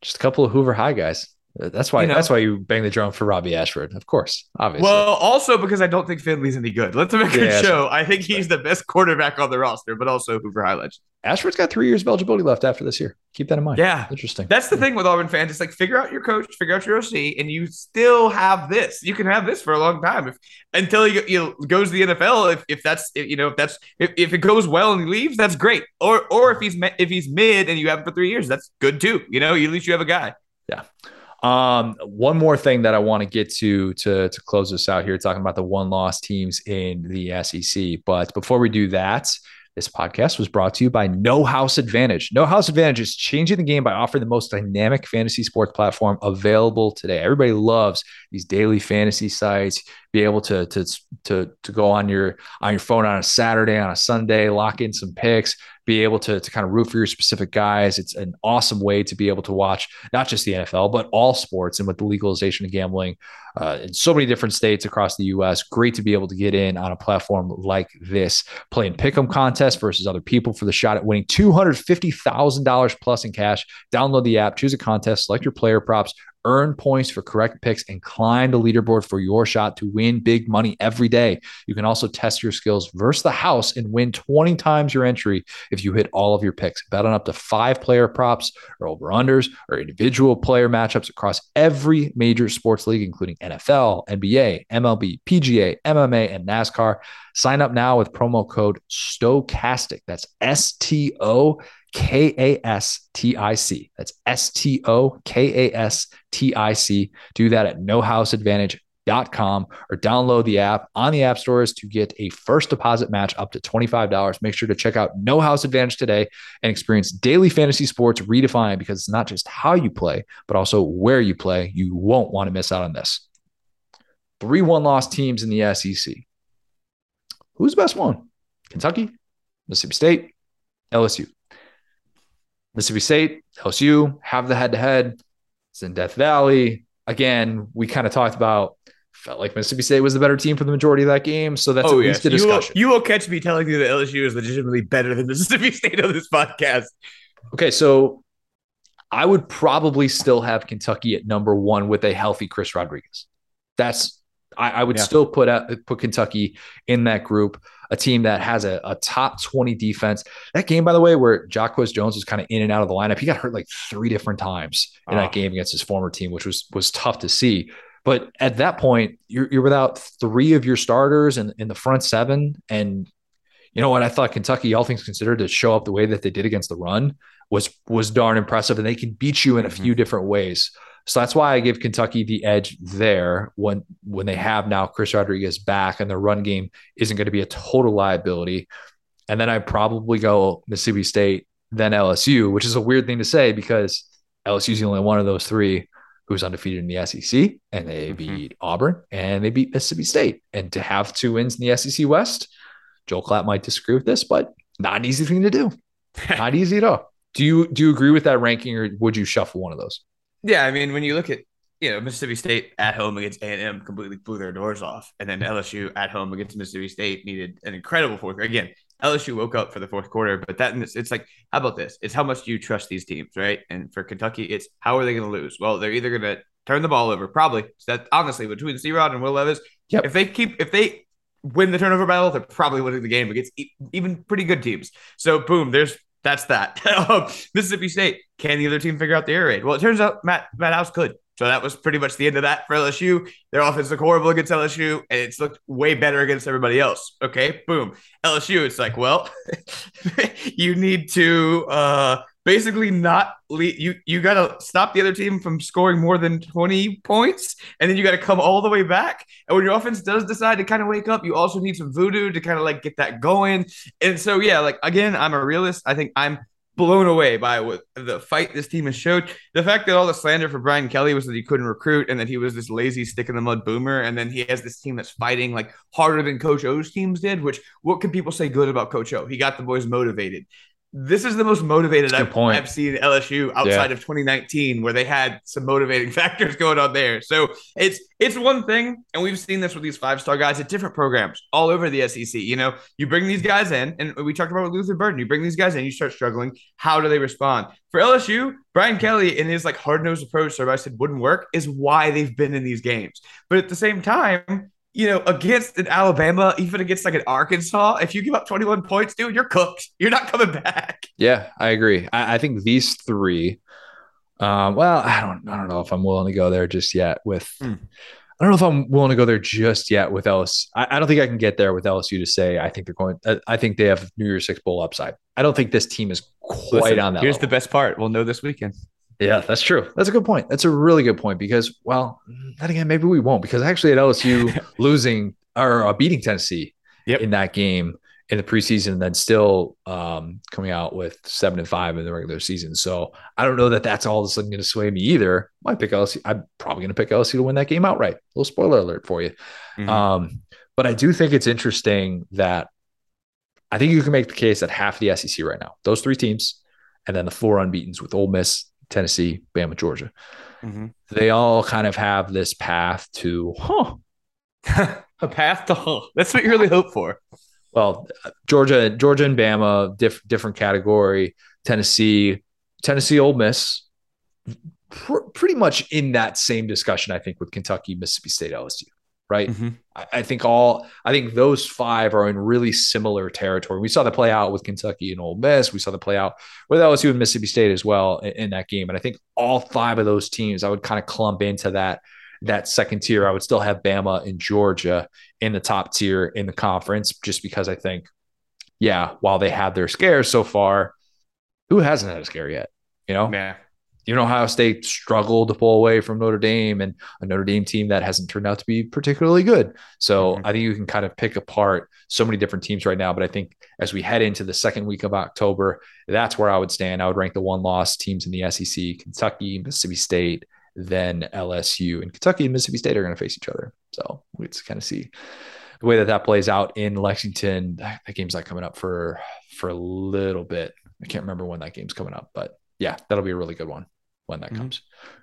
just a couple of Hoover High guys. Uh, that's why. You know, that's why you bang the drum for Robbie Ashford, of course. Obviously. Well, also because I don't think Finley's any good. Let's make a yeah, show. I think he's the best quarterback on the roster, but also Hoover High legend. Ashford's got three years of eligibility left after this year. Keep that in mind. Yeah, interesting. That's the thing with Auburn fans. It's like figure out your coach, figure out your OC, and you still have this. You can have this for a long time if until he you know, goes to the NFL. If, if that's if, you know if that's if, if it goes well and he leaves, that's great. Or or if he's if he's mid and you have him for three years, that's good too. You know, at least you have a guy. Yeah. Um, one more thing that I want to get to to to close this out here, talking about the one loss teams in the SEC. But before we do that, this podcast was brought to you by No House Advantage. No House Advantage is changing the game by offering the most dynamic fantasy sports platform available today. Everybody loves these daily fantasy sites. Be able to to to to go on your on your phone on a Saturday, on a Sunday, lock in some picks, be able to, to kind of root for your specific guys. It's an awesome way to be able to watch not just the NFL, but all sports. And with the legalization of gambling uh, in so many different states across the U.S., great to be able to get in on a platform like this, playing pick'em contests versus other people for the shot at winning $250,000 plus in cash. Download the app, choose a contest, select your player props, earn points for correct picks, and climb the leaderboard for your shot to win big money every day. You can also test your skills versus the house and win 20 times your entry if you hit all of your picks. Bet on up to five player props or over unders or individual player matchups across every major sports league, including NFL, NBA, MLB, PGA, MMA, and NASCAR. Sign up now with promo code STOKASTIC. That's S T O K A S T I C. That's S T O K A S T I C. Do that at nohouseadvantage.com com or download the app on the app stores to get a first deposit match up to $25. Make sure to check out No House Advantage today and experience daily fantasy sports redefined because it's not just how you play, but also where you play. You won't want to miss out on this. Three one loss teams in the SEC. Who's the best one? Kentucky, Mississippi State, LSU. Mississippi State, LSU have the head to head. It's in Death Valley. Again, we kind of talked about felt like Mississippi State was the better team for the majority of that game. So that's oh, at yes. least a discussion. You will, you will catch me telling you that LSU is legitimately better than Mississippi State on this podcast. Okay, so I would probably still have Kentucky at number one with a healthy Chris Rodriguez. That's I, I would yeah. still put out, put Kentucky in that group, a team that has a, a top 20 defense. That game, by the way, where Jacquez Jones was kind of in and out of the lineup, he got hurt like three different times in oh. that game against his former team, which was was tough to see. But at that point, you're, you're without three of your starters in, in the front seven. And you know what? I thought Kentucky, all things considered, to show up the way that they did against the run was was darn impressive. And they can beat you in a mm-hmm. few different ways. So that's why I give Kentucky the edge there when when they have now Chris Rodriguez back and their run game isn't going to be a total liability. And then I probably go Mississippi State, then LSU, which is a weird thing to say because LSU is the only one of those three who's undefeated in the SEC, and they mm-hmm. beat Auburn and they beat Mississippi State. And to have two wins in the SEC West, Joel Klatt might disagree with this, but not an easy thing to do. not easy at all. Do you do you agree with that ranking, or would you shuffle one of those? Yeah, I mean, when you look at you know Mississippi State at home against A and M, completely blew their doors off, and then LSU at home against Mississippi State needed an incredible fourth. Again, LSU woke up for the fourth quarter, but that it's like, how about this? It's how much do you trust these teams, right? And for Kentucky, it's how are they going to lose? Well, they're either going to turn the ball over, probably. So that honestly, between C Rod and Will Levis, yep. if they keep if they win the turnover battle, they're probably winning the game against even pretty good teams. So boom, there's that's that. Um, Mississippi State. Can the other team figure out the air raid? Well, it turns out Matt Matt House could. So that was pretty much the end of that for LSU. Their offense looked horrible against LSU, and it's looked way better against everybody else. Okay, boom. LSU, it's like, well, you need to uh, basically not lead, you you got to stop the other team from scoring more than 20 points and then you got to come all the way back and when your offense does decide to kind of wake up you also need some voodoo to kind of like get that going and so yeah like again i'm a realist i think i'm blown away by what the fight this team has showed. The fact that all the slander for Brian Kelly was that he couldn't recruit and that he was this lazy stick in the mud boomer, and then he has this team that's fighting like harder than Coach O's teams did. Which what can people say good about Coach O? He got the boys motivated this is the most motivated I've, I've, seen LSU outside yeah. of 2019, where they had some motivating factors going on there. So it's it's one thing, and we've seen this with these five star guys at different programs all over the SEC. You know, you bring these guys in, and we talked about with Luther Burden. You bring these guys in, you start struggling. How do they respond? For LSU, Brian Kelly in his like hard nosed approach, so I said wouldn't work, is why they've been in these games. But at the same time, you know, against an Alabama, even against like an Arkansas, if you give up 21 points, dude, you're cooked. You're not coming back. Yeah, I agree. I, I think these three, um, well, I don't I don't know if I'm willing to go there just yet with mm. I don't know if I'm willing to go there just yet with LSU. I, I, don't think I can get there with LSU to say I think they're going. I think they have New Year's Six bowl upside. I don't think this team is quite Listen, on that. Here's level. the best part: we'll know this weekend. Yeah, that's true. That's a good point. That's a really good point because, well, then again, maybe we won't because actually at LSU losing or uh, beating Tennessee yep. in that game in the preseason and then still um, coming out with seven and five in the regular season. So I don't know that that's all of a sudden going to sway me either. Might pick LSU. I'm probably going to pick LSU to win that game outright. A little spoiler alert for you. Mm-hmm. Um, but I do think it's interesting that I think you can make the case that half the SEC right now, those three teams, and then the four unbeaten's with Ole Miss, Tennessee, Bama, Georgia. Mm-hmm. They all kind of have this path to, huh? a path to huh. That's what you really hope for. Well, Georgia, Georgia and Bama, diff, different category. Tennessee, Tennessee, Ole Miss, pr- pretty much in that same discussion. I think with Kentucky, Mississippi State, LSU right? Mm-hmm. I, I, think all I think those five are in really similar territory. We saw the play out with Kentucky and Ole Miss. We saw the play out with LSU and Mississippi State as well in, in that game. And I think all five of those teams, I would kind of clump into that that second tier. I would still have Bama and Georgia in the top tier in the conference, just because I think, yeah, while they have their scares so far, who hasn't had a scare yet? You know, yeah. You know, Ohio State struggled to pull away from Notre Dame and a Notre Dame team that hasn't turned out to be particularly good. So mm-hmm. I think you can kind of pick apart so many different teams right now. But I think as we head into the second week of October, that's where I would stand. I would rank the one loss teams in the SEC Kentucky, Mississippi State, then LSU. And Kentucky and Mississippi State are going to face each other. So we just kind of see the way that that plays out in Lexington. That, that game's not coming up for for a little bit. I can't remember when that game's coming up, but yeah, that'll be a really good one when that mm-hmm. comes.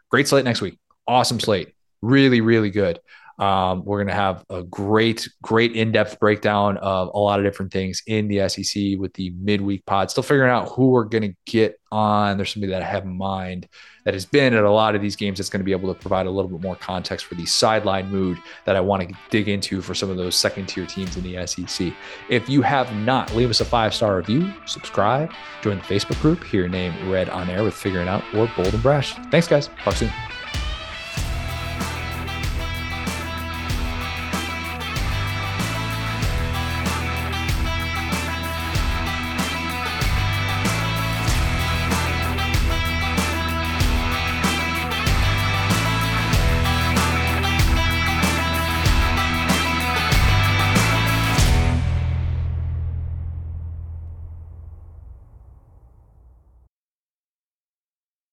Great slate next week. Awesome slate. Really, really good. Um, we're going to have a great, great in depth breakdown of a lot of different things in the SEC with the midweek pod. Still figuring out who we're going to get on. There's somebody that I have in mind that has been at a lot of these games that's going to be able to provide a little bit more context for the sideline mood that I want to dig into for some of those second tier teams in the SEC. If you have not, leave us a five star review, subscribe, join the Facebook group, hear your name read on air with Figuring Out or Bold and Brash. Thanks, guys. Talk soon.